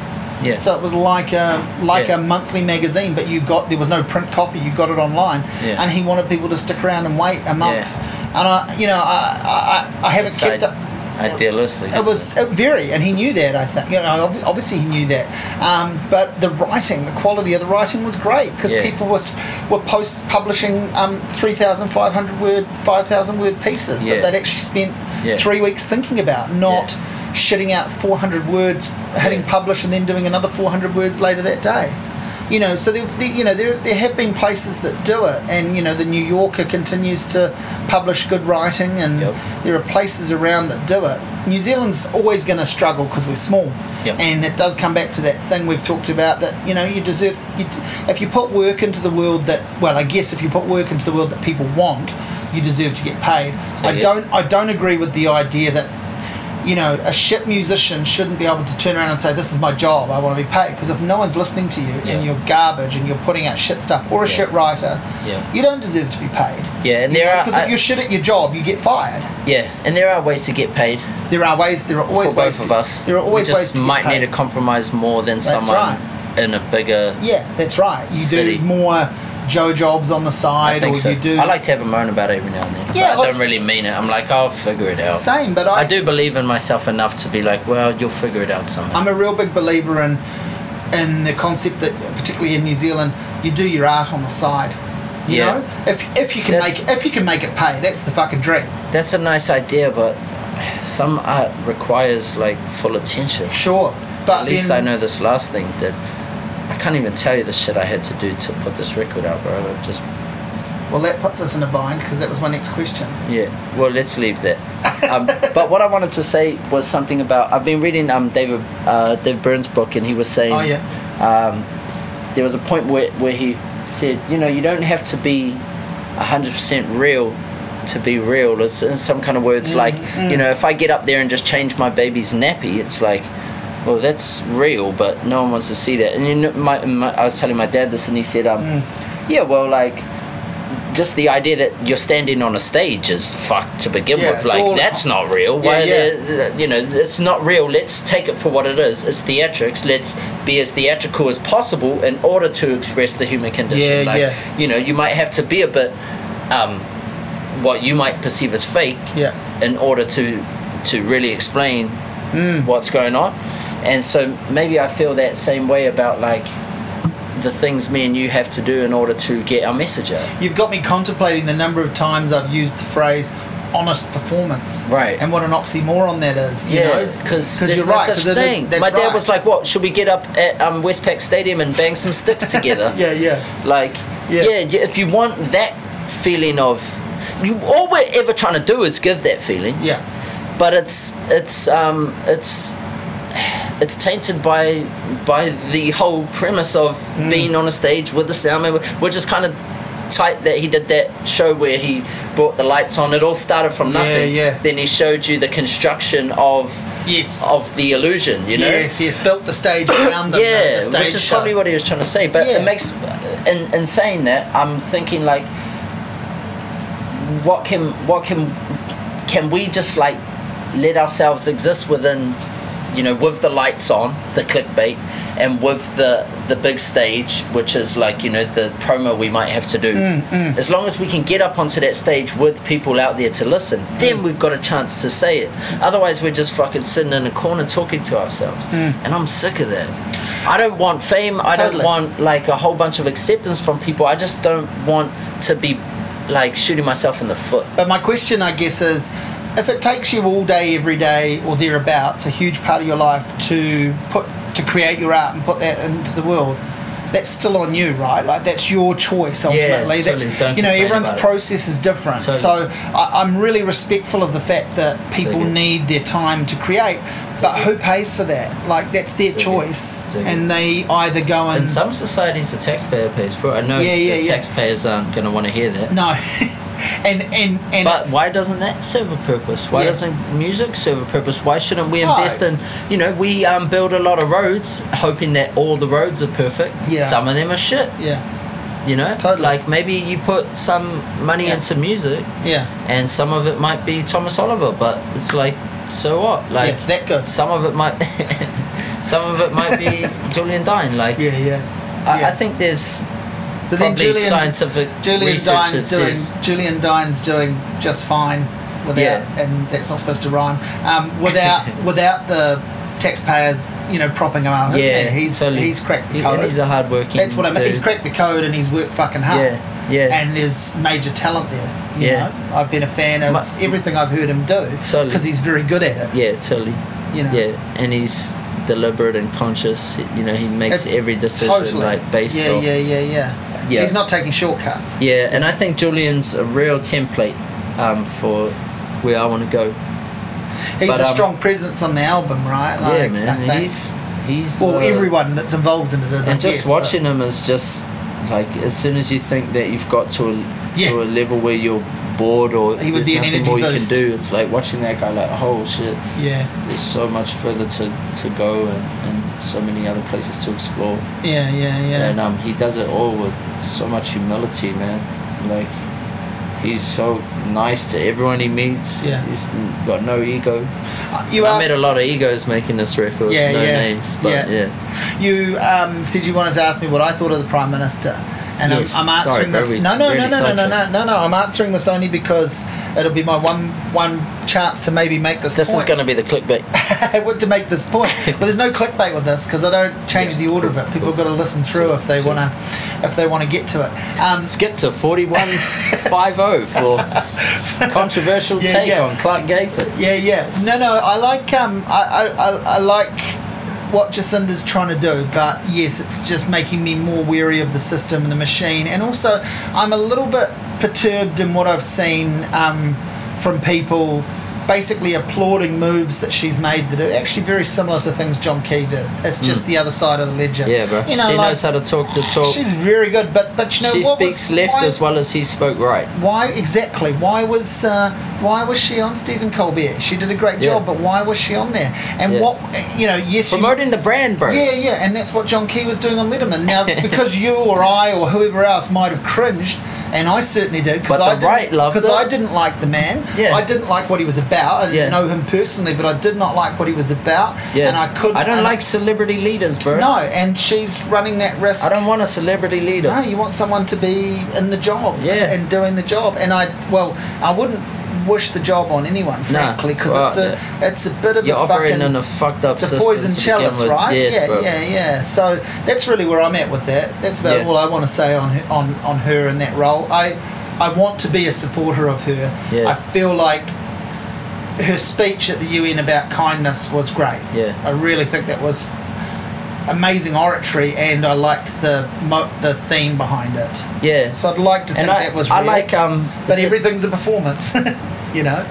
S2: Yeah.
S1: So it was like a like
S2: Yeah.
S1: a monthly magazine, but you got there was no print copy. You got it online,
S2: Yeah.
S1: and he wanted people to stick around and wait a month.
S2: Yeah.
S1: And I, you know, I I, I haven't
S2: It's
S1: kept up.
S2: Idealistic.
S1: It was uh, very, and he knew that. I think, you know, obviously he knew that. Um, but the writing, the quality of the writing was great because
S2: Yeah.
S1: people was were post publishing um, three thousand five hundred word, five thousand word pieces
S2: Yeah.
S1: that they'd actually spent
S2: Yeah.
S1: three weeks thinking about, not shitting out four hundred words, hitting publish, and then doing another four hundred words later that day. You know, so there, there, you know there, there have been places that do it, and you know the New Yorker continues to publish good writing, and
S2: Yep.
S1: there are places around that do it. New Zealand's always going to struggle because we're small,
S2: Yep.
S1: and it does come back to that thing we've talked about that you know you deserve. You, if you put work into the world that, well, I guess if you put work into the world that people want, you deserve to get paid. I
S2: yeah.
S1: don't. I don't agree with the idea that you know, a shit musician shouldn't be able to turn around and say, "This is my job. I want to be paid." Because if no one's listening to you
S2: Yeah.
S1: and you're garbage and you're putting out shit stuff, or a
S2: Yeah.
S1: shit writer,
S2: Yeah.
S1: you don't deserve to be paid.
S2: Yeah, and there are-
S1: because if you're shit at your job, you get fired.
S2: Yeah, and there are ways to get paid
S1: There are ways. There are always
S2: for
S1: ways
S2: both
S1: to,
S2: of us.
S1: There are always
S2: we
S1: ways
S2: just
S1: to
S2: might need to compromise more than
S1: That's
S2: someone
S1: right.
S2: in a bigger.
S1: Yeah, that's right. You
S2: City.
S1: do more Joe jobs on the side, or
S2: so.
S1: you do.
S2: I like to have a moan about it every now and then.
S1: Yeah,
S2: I
S1: like,
S2: don't really mean it. I'm like, I'll figure it out.
S1: Same, but I,
S2: I do believe in myself enough to be like, well, you'll figure it out somehow.
S1: I'm a real big believer in in the concept that, particularly in New Zealand, you do your art on the side. You
S2: Yeah.
S1: know, if if you can
S2: That's-
S1: make if you can make it pay, that's the fucking dream.
S2: That's a nice idea, but some art requires like full attention.
S1: Sure, but
S2: At least
S1: then,
S2: I know this last thing that can't even tell you the shit I had to do to put this record out, bro. It just
S1: Well, that puts us in a bind because that was my next question.
S2: Yeah, well, let's leave that. Um, but what I wanted to say was something about I've been reading um, David uh, Dave Byrne's book, and he was saying
S1: Oh yeah,
S2: um, there was a point where, where he said, you know, you don't have to be hundred percent real to be real. It's in some kind of words like, you know, if I get up there and just change my baby's nappy, it's like. Well, that's real, but no one wants to see that. And you know, my, my I was telling my dad this, and he said, um, "Yeah, well, like, just the idea that you're standing on a stage is fucked to begin
S1: Yeah,
S2: with. Like that's not real.
S1: Yeah,
S2: Why
S1: yeah.
S2: you know, it's not real. Let's take it for what it is. It's theatrics. Let's be as theatrical as possible in order to express the human condition.
S1: Yeah,
S2: like,
S1: yeah.
S2: You know, you might have to be a bit, um, what you might perceive as fake,
S1: yeah,
S2: in order to to really explain
S1: Mm.
S2: what's going on. And so maybe I feel that same way about like the things me and you have to do in order to get our message out.
S1: you've got me contemplating the number of times I've used the phrase honest performance.
S2: Right.
S1: And what an oxymoron that is. You
S2: Yeah,
S1: know?
S2: because
S1: you're
S2: there's no
S1: right.
S2: such
S1: is-
S2: thing.
S1: that's
S2: My dad
S1: right.
S2: was like, "What? Should we get up at um, Westpac Stadium and bang some sticks together?"
S1: yeah, yeah.
S2: Like,
S1: Yeah.
S2: yeah. if you want that feeling of, you, all we're ever trying to do is give that feeling.
S1: Yeah.
S2: But it's it's um it's it's tainted by by the whole premise of
S1: Mm.
S2: being on a stage with the sound man, which is kind of tight that he did that show where he brought the lights on. It all started from
S1: Yeah,
S2: nothing.
S1: yeah.
S2: Then he showed you the construction of
S1: Yes.
S2: of the illusion. You know.
S1: Yes, yes. Built the stage around them.
S2: Yeah,
S1: the stage
S2: which is
S1: show.
S2: probably what he was trying to say. But
S1: Yeah.
S2: it makes, in, in saying that, I'm thinking like, what can what can can we just like let ourselves exist within, you know, with the lights on, the clickbait, and with the the big stage, which is like you know the promo we might have to do.
S1: Mm,
S2: As long as we can get up onto that stage with people out there to listen,
S1: Mm.
S2: then we've got a chance to say it. Otherwise, we're just fucking sitting in a corner talking to ourselves, and I'm sick of that. I don't want fame. I
S1: Mm.
S2: Don't want like a whole bunch of acceptance from people. I just don't want to be like shooting myself in the foot.
S1: But my question, I guess, is if it takes you all day, every day, or thereabouts, a huge part of your life to put to create your art and put that into the world. That's still on you, right? Like that's your choice ultimately. that's
S2: totally. Don't
S1: you know everyone's process is different.
S2: Totally.
S1: So I, I'm really respectful of the fact that people
S2: it.
S1: need their time to create, but who pays for that? Like that's their choice, and they either go and
S2: In some societies, the taxpayer pays for it. I know
S1: Yeah, yeah,
S2: the
S1: yeah.
S2: taxpayers aren't going to want to hear that.
S1: no, and and and
S2: But why doesn't that serve a purpose? Why
S1: Yeah.
S2: doesn't music serve a purpose? Why shouldn't we
S1: Oh.
S2: invest in, you know, we um, build a lot of roads hoping that all the roads are perfect.
S1: Yeah.
S2: Some of them are shit,
S1: Yeah,
S2: you know?
S1: Totally.
S2: Like maybe you put some money
S1: Yeah.
S2: into music
S1: yeah,
S2: and some of it might be Thomas Oliver, but it's like, so what? Like,
S1: yeah. That good.
S2: some of it might, some of it might be Julien Dyne. Like,
S1: Yeah, yeah.
S2: I,
S1: yeah.
S2: I think there's
S1: But then Julien,
S2: scientific Julien
S1: Dyne's doing
S2: says
S1: Julien Dyne's doing just fine without,
S2: Yeah.
S1: and that's not supposed to rhyme. Um, without without the taxpayers, you know, propping him up.
S2: yeah,
S1: he's
S2: totally.
S1: he's cracked the code.
S2: he's a hardworking.
S1: that's what I mean.
S2: dude.
S1: He's cracked the code and he's worked fucking hard.
S2: Yeah, yeah.
S1: And there's major talent there. You
S2: Yeah.
S1: know? I've been a fan of
S2: My-
S1: everything I've heard him do
S2: Totally.
S1: because he's very good at it.
S2: Yeah, totally.
S1: You know.
S2: Yeah, and he's deliberate and conscious. You know, he makes
S1: It's
S2: every decision
S1: totally
S2: like based
S1: yeah,
S2: off.
S1: yeah, yeah, yeah,
S2: Yeah.
S1: He's not taking shortcuts.
S2: Yeah, and I think Julien's a real template um, for where I want to go.
S1: He's
S2: But,
S1: a
S2: um,
S1: strong presence on the album, right?
S2: yeah,
S1: I
S2: man. He's he's.
S1: well,
S2: uh,
S1: everyone that's involved in it is. I
S2: And just
S1: guess, but-
S2: watching him is just like as soon as you think that you've got to a to
S1: Yeah.
S2: a level where you're bored or
S1: He would
S2: there's nothing more
S1: boost.
S2: you can do, it's like watching that guy like, oh shit,
S1: Yeah,
S2: there's so much further to, to go and, and so many other places to explore.
S1: yeah, yeah, yeah.
S2: And um, he does it all with so much humility, man. Like he's so nice to everyone he meets.
S1: Yeah.
S2: He's got no ego.
S1: Uh, you
S2: I met a lot of egos making this record.
S1: Yeah,
S2: no
S1: yeah,
S2: names, but
S1: yeah.
S2: yeah.
S1: you um, said you wanted to ask me what I thought of the Prime Minister. And
S2: Yes.
S1: I'm, I'm answering
S2: bro,
S1: this. No, no,
S2: really
S1: no, no, no, no, no, no, no. I'm answering this only because it'll be my one one chance to maybe make this.
S2: This
S1: point.
S2: is going to be the clickbait.
S1: what to make this point. But there's no clickbait with this because I don't change
S2: Yeah,
S1: the order of it. People
S2: cool.
S1: got to listen through if they
S2: Sure.
S1: want to, if they want to get to it. Um,
S2: Skip to 4150 for controversial
S1: Yeah,
S2: take
S1: yeah.
S2: on Clarke Gayford.
S1: Yeah, yeah. No, no. I like um, I, I, I, I like what Jacinda's trying to do, but yes, it's just making me more wary of the system and the machine, and also I'm a little bit perturbed in what I've seen um, from people basically applauding moves that she's made that are actually very similar to things John Key did. It's just the other side of the ledger.
S2: Yeah, bro.
S1: You know,
S2: she
S1: like,
S2: knows how to talk the talk.
S1: She's very good, but but you know
S2: she
S1: what
S2: speaks
S1: was,
S2: left
S1: why,
S2: as well as he spoke right.
S1: why exactly? Why was uh, why was she on Stephen Colbert? She did a great
S2: Yeah.
S1: job, but why was she on there? And
S2: Yeah.
S1: what you know? Yes, you,
S2: Promoting the brand, bro.
S1: yeah, yeah, and that's what John Key was doing on Letterman. Now, because you or I or whoever else might have cringed, and I certainly did because I didn't, because. I didn't like the man.
S2: Yeah.
S1: I didn't like what he was about. I didn't
S2: Yeah.
S1: know him personally, but I did not like what he was about.
S2: Yeah.
S1: and I couldn't.
S2: I don't like celebrity leaders, bro.
S1: No, and she's running that risk.
S2: I don't want a celebrity leader.
S1: No, you want someone to be in the job
S2: Yeah.
S1: and doing the job. And I, well, I wouldn't wish the job on anyone, frankly, because
S2: well,
S1: it's a, it's a bit of
S2: You're
S1: a fucking,
S2: in a fucked up
S1: it's a poison chalice, right?
S2: Yes,
S1: yeah,
S2: bro.
S1: yeah, yeah. So that's really where I'm at with that. That's about
S2: Yeah.
S1: all I want to say on her, on on her in that role. I, I want to be a supporter of her.
S2: Yeah.
S1: I feel like her speech at the UN about kindness was great.
S2: Yeah.
S1: I really think that was amazing oratory, and I liked the mo- the theme behind it.
S2: Yeah.
S1: So I'd like to think
S2: I,
S1: that was real.
S2: I like um.
S1: but
S2: it
S1: everything's a performance, you know.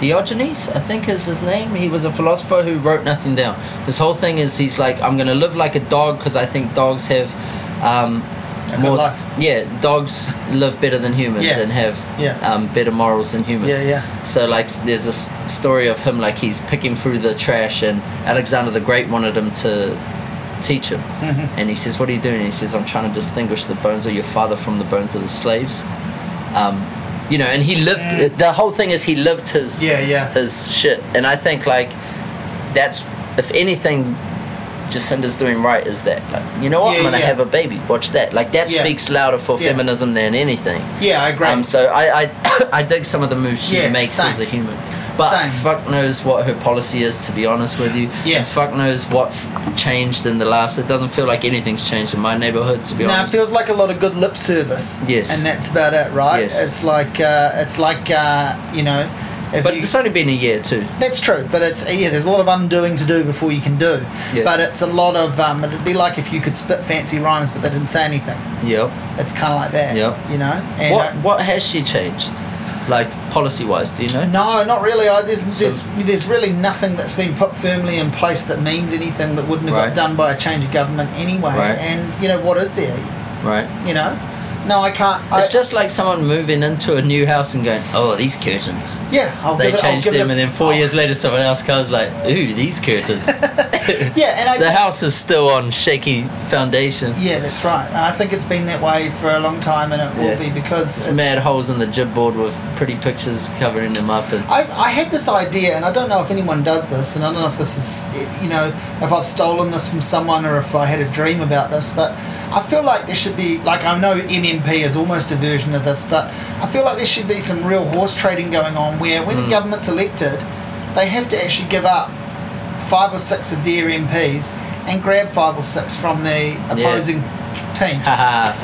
S2: Diogenes, I think is his name. He was a philosopher who wrote nothing down. His whole thing is he's like, I'm gonna live like a dog because I think dogs have um,
S1: life.
S2: Yeah, dogs live better than humans
S1: Yeah.
S2: and have
S1: Yeah.
S2: um, better morals than humans.
S1: Yeah, yeah.
S2: So like, there's a story of him like he's picking through the trash, and Alexander the Great wanted him to teach him,
S1: Mm-hmm.
S2: and he says, "What are you doing?" And he says, "I'm trying to distinguish the bones of your father from the bones of the slaves." Um, you know, and he lived. The whole thing is he lived his
S1: Mm. Yeah, yeah.
S2: his shit, and I think like that's if anything. Jacinda's doing right is that like you know what
S1: Yeah,
S2: I'm gonna
S1: yeah.
S2: have a baby watch that like that
S1: Yeah.
S2: speaks louder for feminism than anything
S1: Yeah, I agree.
S2: um, so I, I I dig some of the moves she makes
S1: same.
S2: as a human. But
S1: Same.
S2: fuck knows what her policy is, to be honest with you.
S1: Yeah.
S2: And fuck knows what's changed in the last. It doesn't feel like anything's changed in my neighborhood, to be honest.
S1: no, it feels like a lot of good lip service.
S2: Yes.
S1: and that's about it, right?
S2: Yes.
S1: It's like uh, it's like uh, you know, if
S2: but
S1: you,
S2: it's only been a year too.
S1: That's true, but it's yeah. There's a lot of undoing to do before you can do.
S2: Yeah.
S1: But it's a lot of um, it'd be like if you could spit fancy rhymes, but they didn't say anything.
S2: Yep.
S1: It's kind of like that.
S2: Yep.
S1: You know. And
S2: What
S1: I-
S2: what has she changed? Like policy wise, do you know?
S1: no, not really. I, there's, there's there's really nothing that's been put firmly in place that means anything that wouldn't have
S2: Right.
S1: got done by a change of government anyway.
S2: Right.
S1: And you know what is there?
S2: Right.
S1: You know. No, I can't. I,
S2: It's just like someone moving into a new house and going, "Oh, these curtains."
S1: yeah. I'll
S2: They
S1: give it. I'll
S2: them,
S1: it
S2: and then four
S1: oh,
S2: years later, someone else comes like, "Ooh, these curtains."
S1: Yeah, and I
S2: the house is still on shaky foundation.
S1: Yeah, that's right. And I think it's been that way for a long time, and it will
S2: Yeah.
S1: be because
S2: There's mad holes in the Gib board with pretty pictures covering them up, and
S1: I, I had this idea, and I don't know if anyone does this, and I don't know if this is, you know, if I've stolen this from someone or if I had a dream about this, but I feel like there should be, like, I know MMP is almost a version of this, but I feel like there should be some real horse trading going on where when
S2: Mm.
S1: a government's elected, they have to actually give up five or six of their MPs and grab five or six from the opposing team.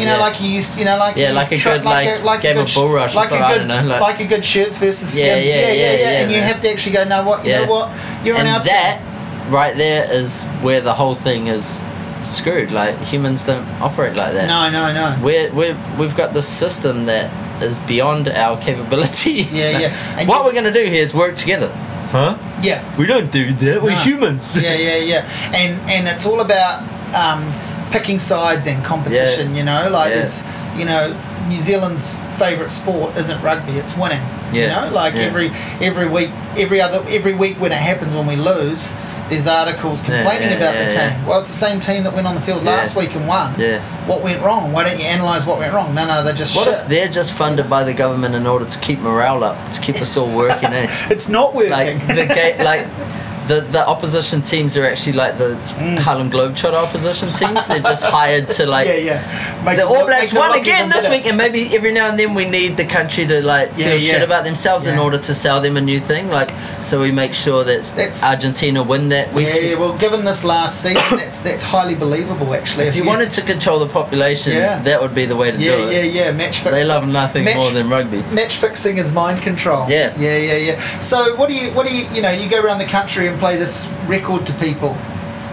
S1: You know,
S2: yeah.
S1: like you used, you know, like
S2: Yeah,
S1: you
S2: like a
S1: try-
S2: good, like, game
S1: a
S2: of
S1: sh-
S2: bull rush
S1: like a good,
S2: know, like-
S1: like, a good shirts versus
S2: Yeah,
S1: skins.
S2: yeah,
S1: Yeah, yeah,
S2: yeah,
S1: yeah,
S2: yeah,
S1: and you have to actually go. No, what you
S2: Yeah.
S1: know what you're
S2: and
S1: on our
S2: that
S1: team.
S2: right there is where the whole thing is screwed. Like humans don't operate like that.
S1: No, no, no.
S2: We're, we're, we've got this system that is beyond our capability.
S1: Yeah,
S2: Like,
S1: yeah. And
S2: what
S1: you-
S2: we're going to do here is work together. Huh?
S1: Yeah,
S2: We don't do that. We're
S1: No.
S2: humans.
S1: yeah, yeah, yeah. And and it's all about um, picking sides and competition. You know, like
S2: Yeah.
S1: there's you know New Zealand's favourite sport isn't rugby; it's winning.
S2: Yeah.
S1: You know, like
S2: Yeah.
S1: every every week, every other every week when it happens when we lose. There's articles complaining
S2: yeah,
S1: about
S2: yeah,
S1: the team. Well, it's the same team that went on the field
S2: Yeah.
S1: last week and won.
S2: Yeah.
S1: What went wrong? Why don't you analyse what went wrong? No, no, they're just
S2: What
S1: shit.
S2: if they're just funded by the government in order to keep morale up, to keep us all working? eh?
S1: it's not working.
S2: like the ga- like the the opposition teams are actually like the mm. Harlem Globetrotter opposition teams. They're just hired to like.
S1: yeah, yeah. Make
S2: The All Blacks won again this week, and maybe every now and then we need the country to like
S1: Yeah,
S2: feel
S1: yeah.
S2: shit about themselves in order to sell them a new thing. Like, so we make sure that
S1: That's-
S2: Argentina win that week.
S1: Yeah, yeah. Well, given this last season, that's that's highly believable. Actually,
S2: If you wanted to control the population,
S1: Yeah.
S2: that would be the way to
S1: yeah,
S2: do
S1: yeah,
S2: it.
S1: yeah, match fixing.
S2: They love nothing
S1: match,
S2: more than rugby.
S1: match fixing is mind control.
S2: Yeah.
S1: yeah, yeah, yeah. So, what do you, what do you, you know, you go around the country and play this record to people.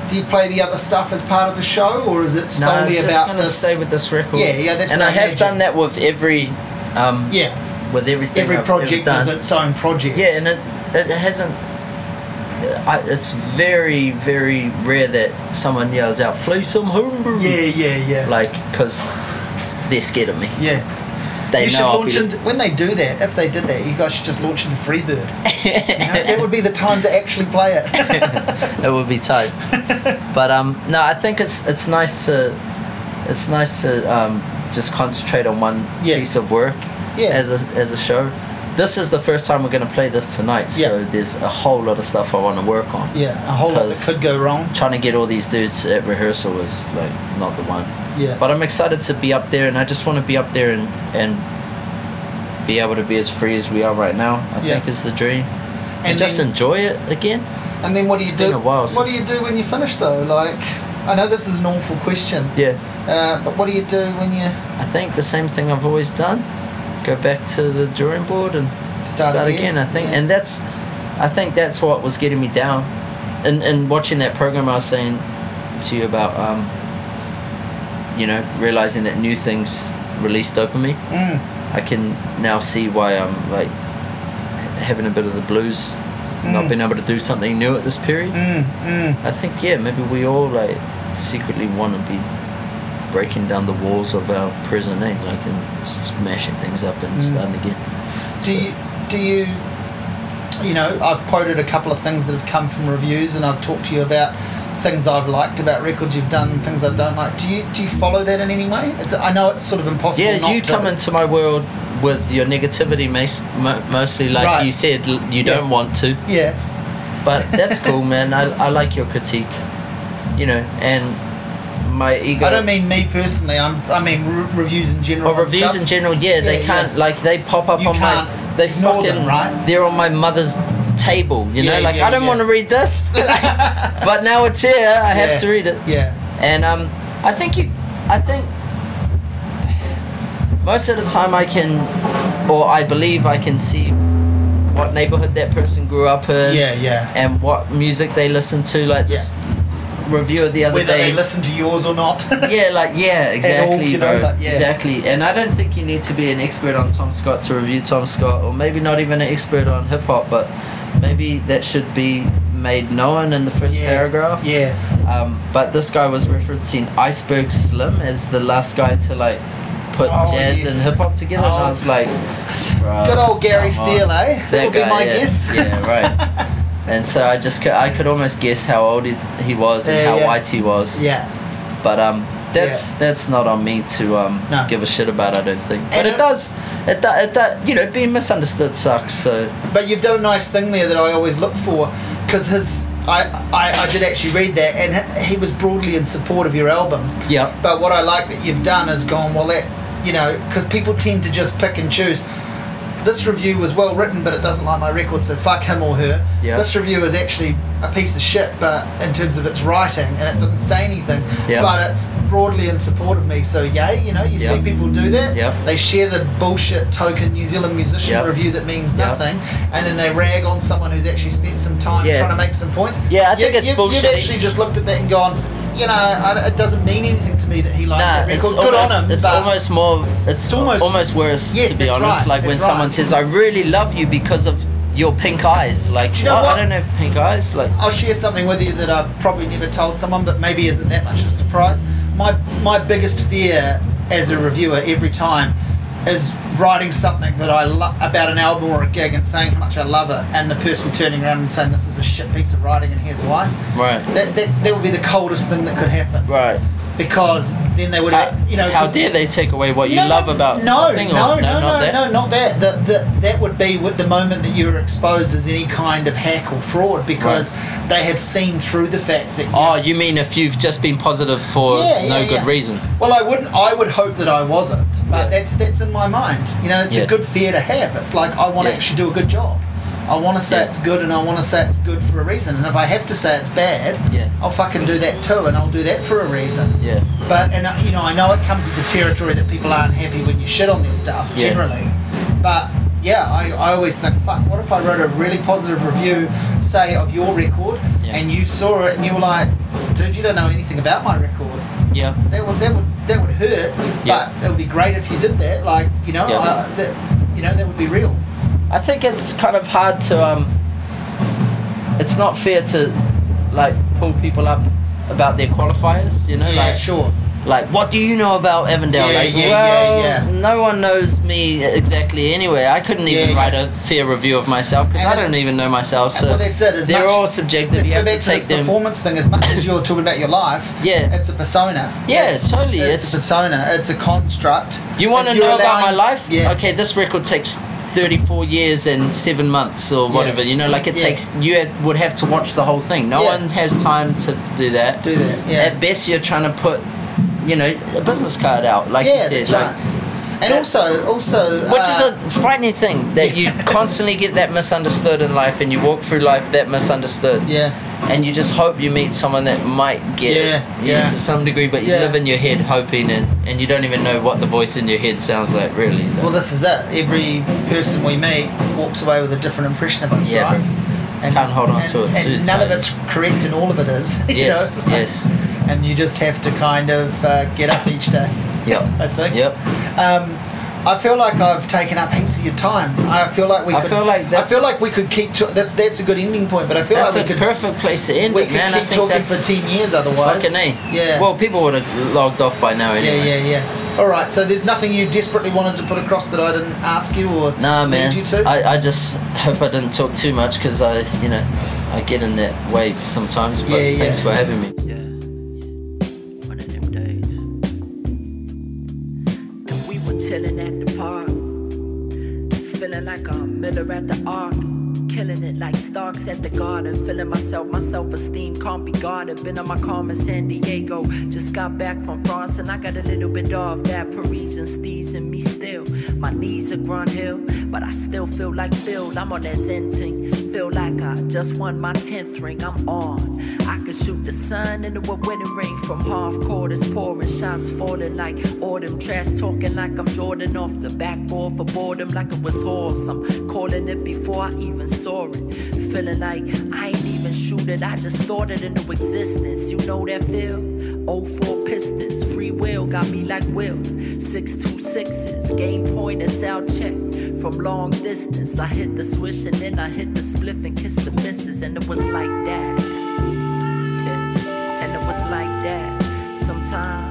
S1: Do you play the other stuff as part of the show, or is it
S2: No,
S1: solely
S2: just
S1: about
S2: gonna
S1: this?
S2: stay with this record.
S1: Yeah, yeah, that's
S2: and I
S1: I
S2: have done that with every, um,
S1: yeah,
S2: with everything.
S1: every
S2: I've
S1: project is its own project.
S2: Yeah, and it it hasn't. I, it's very very rare that someone yells out, "Play some homebrew!"
S1: yeah, yeah, yeah.
S2: Like, cause they're scared of me.
S1: yeah.
S2: They
S1: you should launch into, when they do that. If they did that, you guys should just launch into Freebird. you know, that would be the time to actually play it.
S2: it would be tight. but um, no, I think it's it's nice to it's nice to um, just concentrate on one
S1: Yeah.
S2: piece of work
S1: Yeah.
S2: as a as a show. This is the first time we're going to play this tonight, so
S1: Yeah.
S2: there's a whole lot of stuff I want to work on.
S1: yeah, a whole lot that could go wrong.
S2: Trying to get all these dudes at rehearsal is like not the one.
S1: Yeah.
S2: But I'm excited to be up there, and I just want to be up there and and be able to be as free as we are right now. I
S1: Yeah.
S2: think is the dream, and,
S1: And
S2: just
S1: then-
S2: enjoy it again.
S1: And then what do you
S2: It's
S1: do?
S2: been a while
S1: what do you do when you finish though? Like, I know this is an awful question,
S2: Yeah.
S1: uh, but what do you do when you?
S2: I think the same thing I've always done. go back to the drawing board and
S1: Start
S2: start,
S1: again,
S2: again. I think,
S1: yeah.
S2: and that's, I think that's what was getting me down, and and watching that program I was saying to you about, um, you know, realizing that new things release dopamine.
S1: Mm.
S2: I can now see why I'm like having a bit of the blues, not
S1: Mm.
S2: being able to do something new at this period.
S1: Mm, mm.
S2: I think yeah, maybe we all like secretly want to be breaking down the walls of our prison, eh? Like and smashing things up and
S1: Mm.
S2: starting again.
S1: Do you, do you, you know, I've quoted a couple of things that have come from reviews, and I've talked to you about things I've liked about records you've done, things I don't like. Do you do you follow that in any way? It's I know it's sort of impossible.
S2: Yeah, you
S1: to.
S2: come into my world with your negativity, mostly like
S1: Right.
S2: you said, you
S1: Yeah.
S2: don't want to,
S1: Yeah,
S2: but that's cool, man. I, I like your critique, you know, and my ego.
S1: I don't mean me personally. I'm I mean re- reviews in general.
S2: Or reviews
S1: stuff.
S2: in general, yeah, they can't
S1: yeah.
S2: like they pop up
S1: You
S2: on my they fucking
S1: them, right?
S2: they're on my mother's table, you know,
S1: Yeah,
S2: like
S1: yeah,
S2: I don't
S1: yeah.
S2: want to read this, but now it's here, I have to read it,
S1: Yeah,
S2: and um, I think you, I think most of the time I can, or I believe I can see what neighborhood that person grew up in,
S1: yeah, yeah.
S2: and what music they listen to, like this reviewer the other day.
S1: Whether
S2: day
S1: they listen to yours or not.
S2: yeah, like yeah, exactly,
S1: you know,
S2: bro.
S1: like, yeah.
S2: Exactly. And I don't think you need to be an expert on Tom Scott to review Tom Scott, or maybe not even an expert on hip hop, but maybe that should be made known in the first
S1: yeah.
S2: paragraph.
S1: Yeah.
S2: Um, but this guy was referencing Iceberg Slim as the last guy to like put
S1: Oh,
S2: jazz
S1: yes.
S2: and hip hop together, and
S1: Oh.
S2: I was like,
S1: Good old Gary. Steel, eh? That
S2: That
S1: would be my
S2: yeah.
S1: guess.
S2: Yeah, right. And so I just could, I could almost guess how old he, he was and how
S1: yeah.
S2: white he was.
S1: yeah.
S2: But um, that's that's not on me to um
S1: No.
S2: give a shit about. I don't think. But
S1: And
S2: it
S1: it-
S2: does. It does. It does. You know, being misunderstood sucks. So
S1: But you've done a nice thing there that I always look for, because his I, I I did actually read that, and he was broadly in support of your album.
S2: yeah,
S1: But what I like that you've done is gone well that you know because people tend to just pick and choose. This review was well written, but it doesn't like my record, so fuck him or her.
S2: Yeah.
S1: This review is actually a piece of shit, but in terms of its writing, and it doesn't say anything,
S2: Yeah.
S1: but it's broadly in support of me. So yay, you know, you
S2: Yeah.
S1: see people do that.
S2: Yeah.
S1: They share the bullshit token New Zealand musician
S2: Yeah.
S1: review that means nothing, and then they rag on someone who's actually spent some time trying to make some points.
S2: Yeah, I think it's
S1: you,
S2: bullshit.
S1: You've actually just looked at that and gone, you know, I, it doesn't mean anything to me that he likes
S2: nah, it's
S1: record. Good
S2: almost
S1: on him.
S2: it's
S1: but
S2: almost more. It's,
S1: It's almost-
S2: almost worse
S1: Yes,
S2: to be honest.
S1: right,
S2: Like when
S1: that's
S2: someone says, "I really love you because of your pink eyes." Like,
S1: Do you know
S2: what? I don't have pink eyes. Like,
S1: I'll share something with you that I've probably never told someone, but maybe isn't that much of a surprise. My my biggest fear as a reviewer every time is writing something that I love about an album or a gig and saying how much I love it, and the person turning around and saying this is a shit piece of writing and here's why.
S2: right,
S1: That that, that would be the coldest thing that could happen
S2: right.
S1: Because then they would have uh, you know
S2: How dare they take away what you
S1: No,
S2: love about
S1: no,
S2: something? or,
S1: no, no, no,
S2: not that?
S1: no, not that. That that that would be with the moment that you're exposed as any kind of hack or fraud because they have seen through the fact that.
S2: Oh, you mean if you've just been positive for
S1: Yeah,
S2: no
S1: yeah,
S2: good reason?
S1: Well, I wouldn't. I would hope that I wasn't, but that's that's in my mind. You know, it's a good fear to have. It's like I want to actually do a good job. I want to say
S2: Yeah.
S1: it's good, and I want to say it's good for a reason. And if I have to say it's bad,
S2: Yeah.
S1: I'll fucking do that too, and I'll do that for a reason.
S2: Yeah.
S1: But and uh, you know, I know it comes with the territory that people aren't happy when you shit on their stuff
S2: Yeah.
S1: generally. But yeah, I, I always think, fuck, what if I wrote a really positive review, say, of your record,
S2: Yeah.
S1: and you saw it and you were like, dude, you don't know anything about my record.
S2: Yeah.
S1: That would that would that would hurt,
S2: Yeah.
S1: but it would be great if you did that. Like you know,
S2: Yeah.
S1: uh, that you know that would be real.
S2: I think it's kind of hard to um it's not fair to like pull people up about their qualifiers, you know,
S1: yeah,
S2: like
S1: sure.
S2: like what do you know about Avondale?
S1: Yeah,
S2: like
S1: yeah,
S2: well,
S1: yeah, yeah.
S2: no one knows me exactly anyway. I couldn't even
S1: Yeah,
S2: write a fair review of myself because I don't even know myself. So
S1: well, that's it. As
S2: they're
S1: much,
S2: all subjective.
S1: Let's
S2: you
S1: go back
S2: to
S1: to this
S2: them.
S1: performance thing. As much as you're talking about your life,
S2: Yeah.
S1: it's a persona.
S2: Yeah,
S1: It's-
S2: totally,
S1: It's,
S2: it's-
S1: a persona. It's a construct.
S2: You want to know about my life?
S1: Yeah.
S2: Okay, this record takes 34 years and seven months or
S1: Yeah.
S2: whatever. You know, like it
S1: Yeah.
S2: takes. You have, would have to watch the whole thing. No
S1: Yeah.
S2: one has time to do that.
S1: Do that. Yeah.
S2: At best, you're trying to put, you know, a business card out, like
S1: yeah,
S2: you said.
S1: that's
S2: like,
S1: right. And also, also,
S2: Which
S1: uh,
S2: is a frightening thing that you constantly get that misunderstood in life, and you walk through life that misunderstood.
S1: yeah.
S3: And you just hope you meet someone that might get
S1: Yeah,
S3: you
S1: yeah.
S3: to some degree, but you
S1: Yeah.
S3: live in your head hoping, and, and you don't even know what the voice in your head sounds like, really.
S1: Well, this is it. Every person we meet walks away with a different impression of us,
S3: Yeah,
S1: right?
S3: bro. Can't hold on
S1: and,
S3: to it
S1: And none of it's correct, and all of it is. you
S3: yes,
S1: know?
S3: yes,
S1: And you just have to kind of uh, get up each day.
S3: yep,
S1: I think.
S3: yep.
S1: Um, I feel like I've taken up heaps of your time. I feel like we
S3: I
S1: could.
S3: feel like
S1: I feel like we could keep. To, that's that's a good ending point. But I feel
S3: That's
S1: like
S3: a
S1: we could.
S3: perfect place to end
S1: we
S3: it,
S1: could
S3: man.
S1: Keep
S3: think
S1: talking for ten years otherwise.
S3: fucking a.
S1: Yeah.
S3: Well, people would have logged off by now
S1: yeah,
S3: anyway.
S1: yeah, yeah. Yeah. All right. So there's nothing you desperately wanted to put across that I didn't ask you or
S3: Nah,
S1: need
S3: man.
S1: you to.
S3: I, I just hope I didn't talk too much because I, you know, I get in that way sometimes. But
S1: Yeah, yeah.
S3: thanks for having me. Yeah.
S2: A at the Ark. Killing it like Starks at the garden. Feeling myself, my self esteem can't be guarded. Been on my calm in San Diego. Just got back from France and I got a little bit of that Parisian steez in me still. My knees are grown hill, but I still feel like Phil. I'm on that Zen. Feel like I just won my 10th ring. I'm on. I could shoot the sun into a wedding ring from half. It's pouring shots falling like autumn. Trash talking like I'm Jordan off the backboard for boredom like it was horse. I'm calling it before I even saw it. Feeling like I ain't even shoot it. I just it into existence. You know that feel? 04 Pistons. Free will got me like wheels. 626s. Game point is out check. From long distance, I hit the swish and then I hit the spliff and kissed the missus, and it was like that. Yeah. And it was like that. Sometimes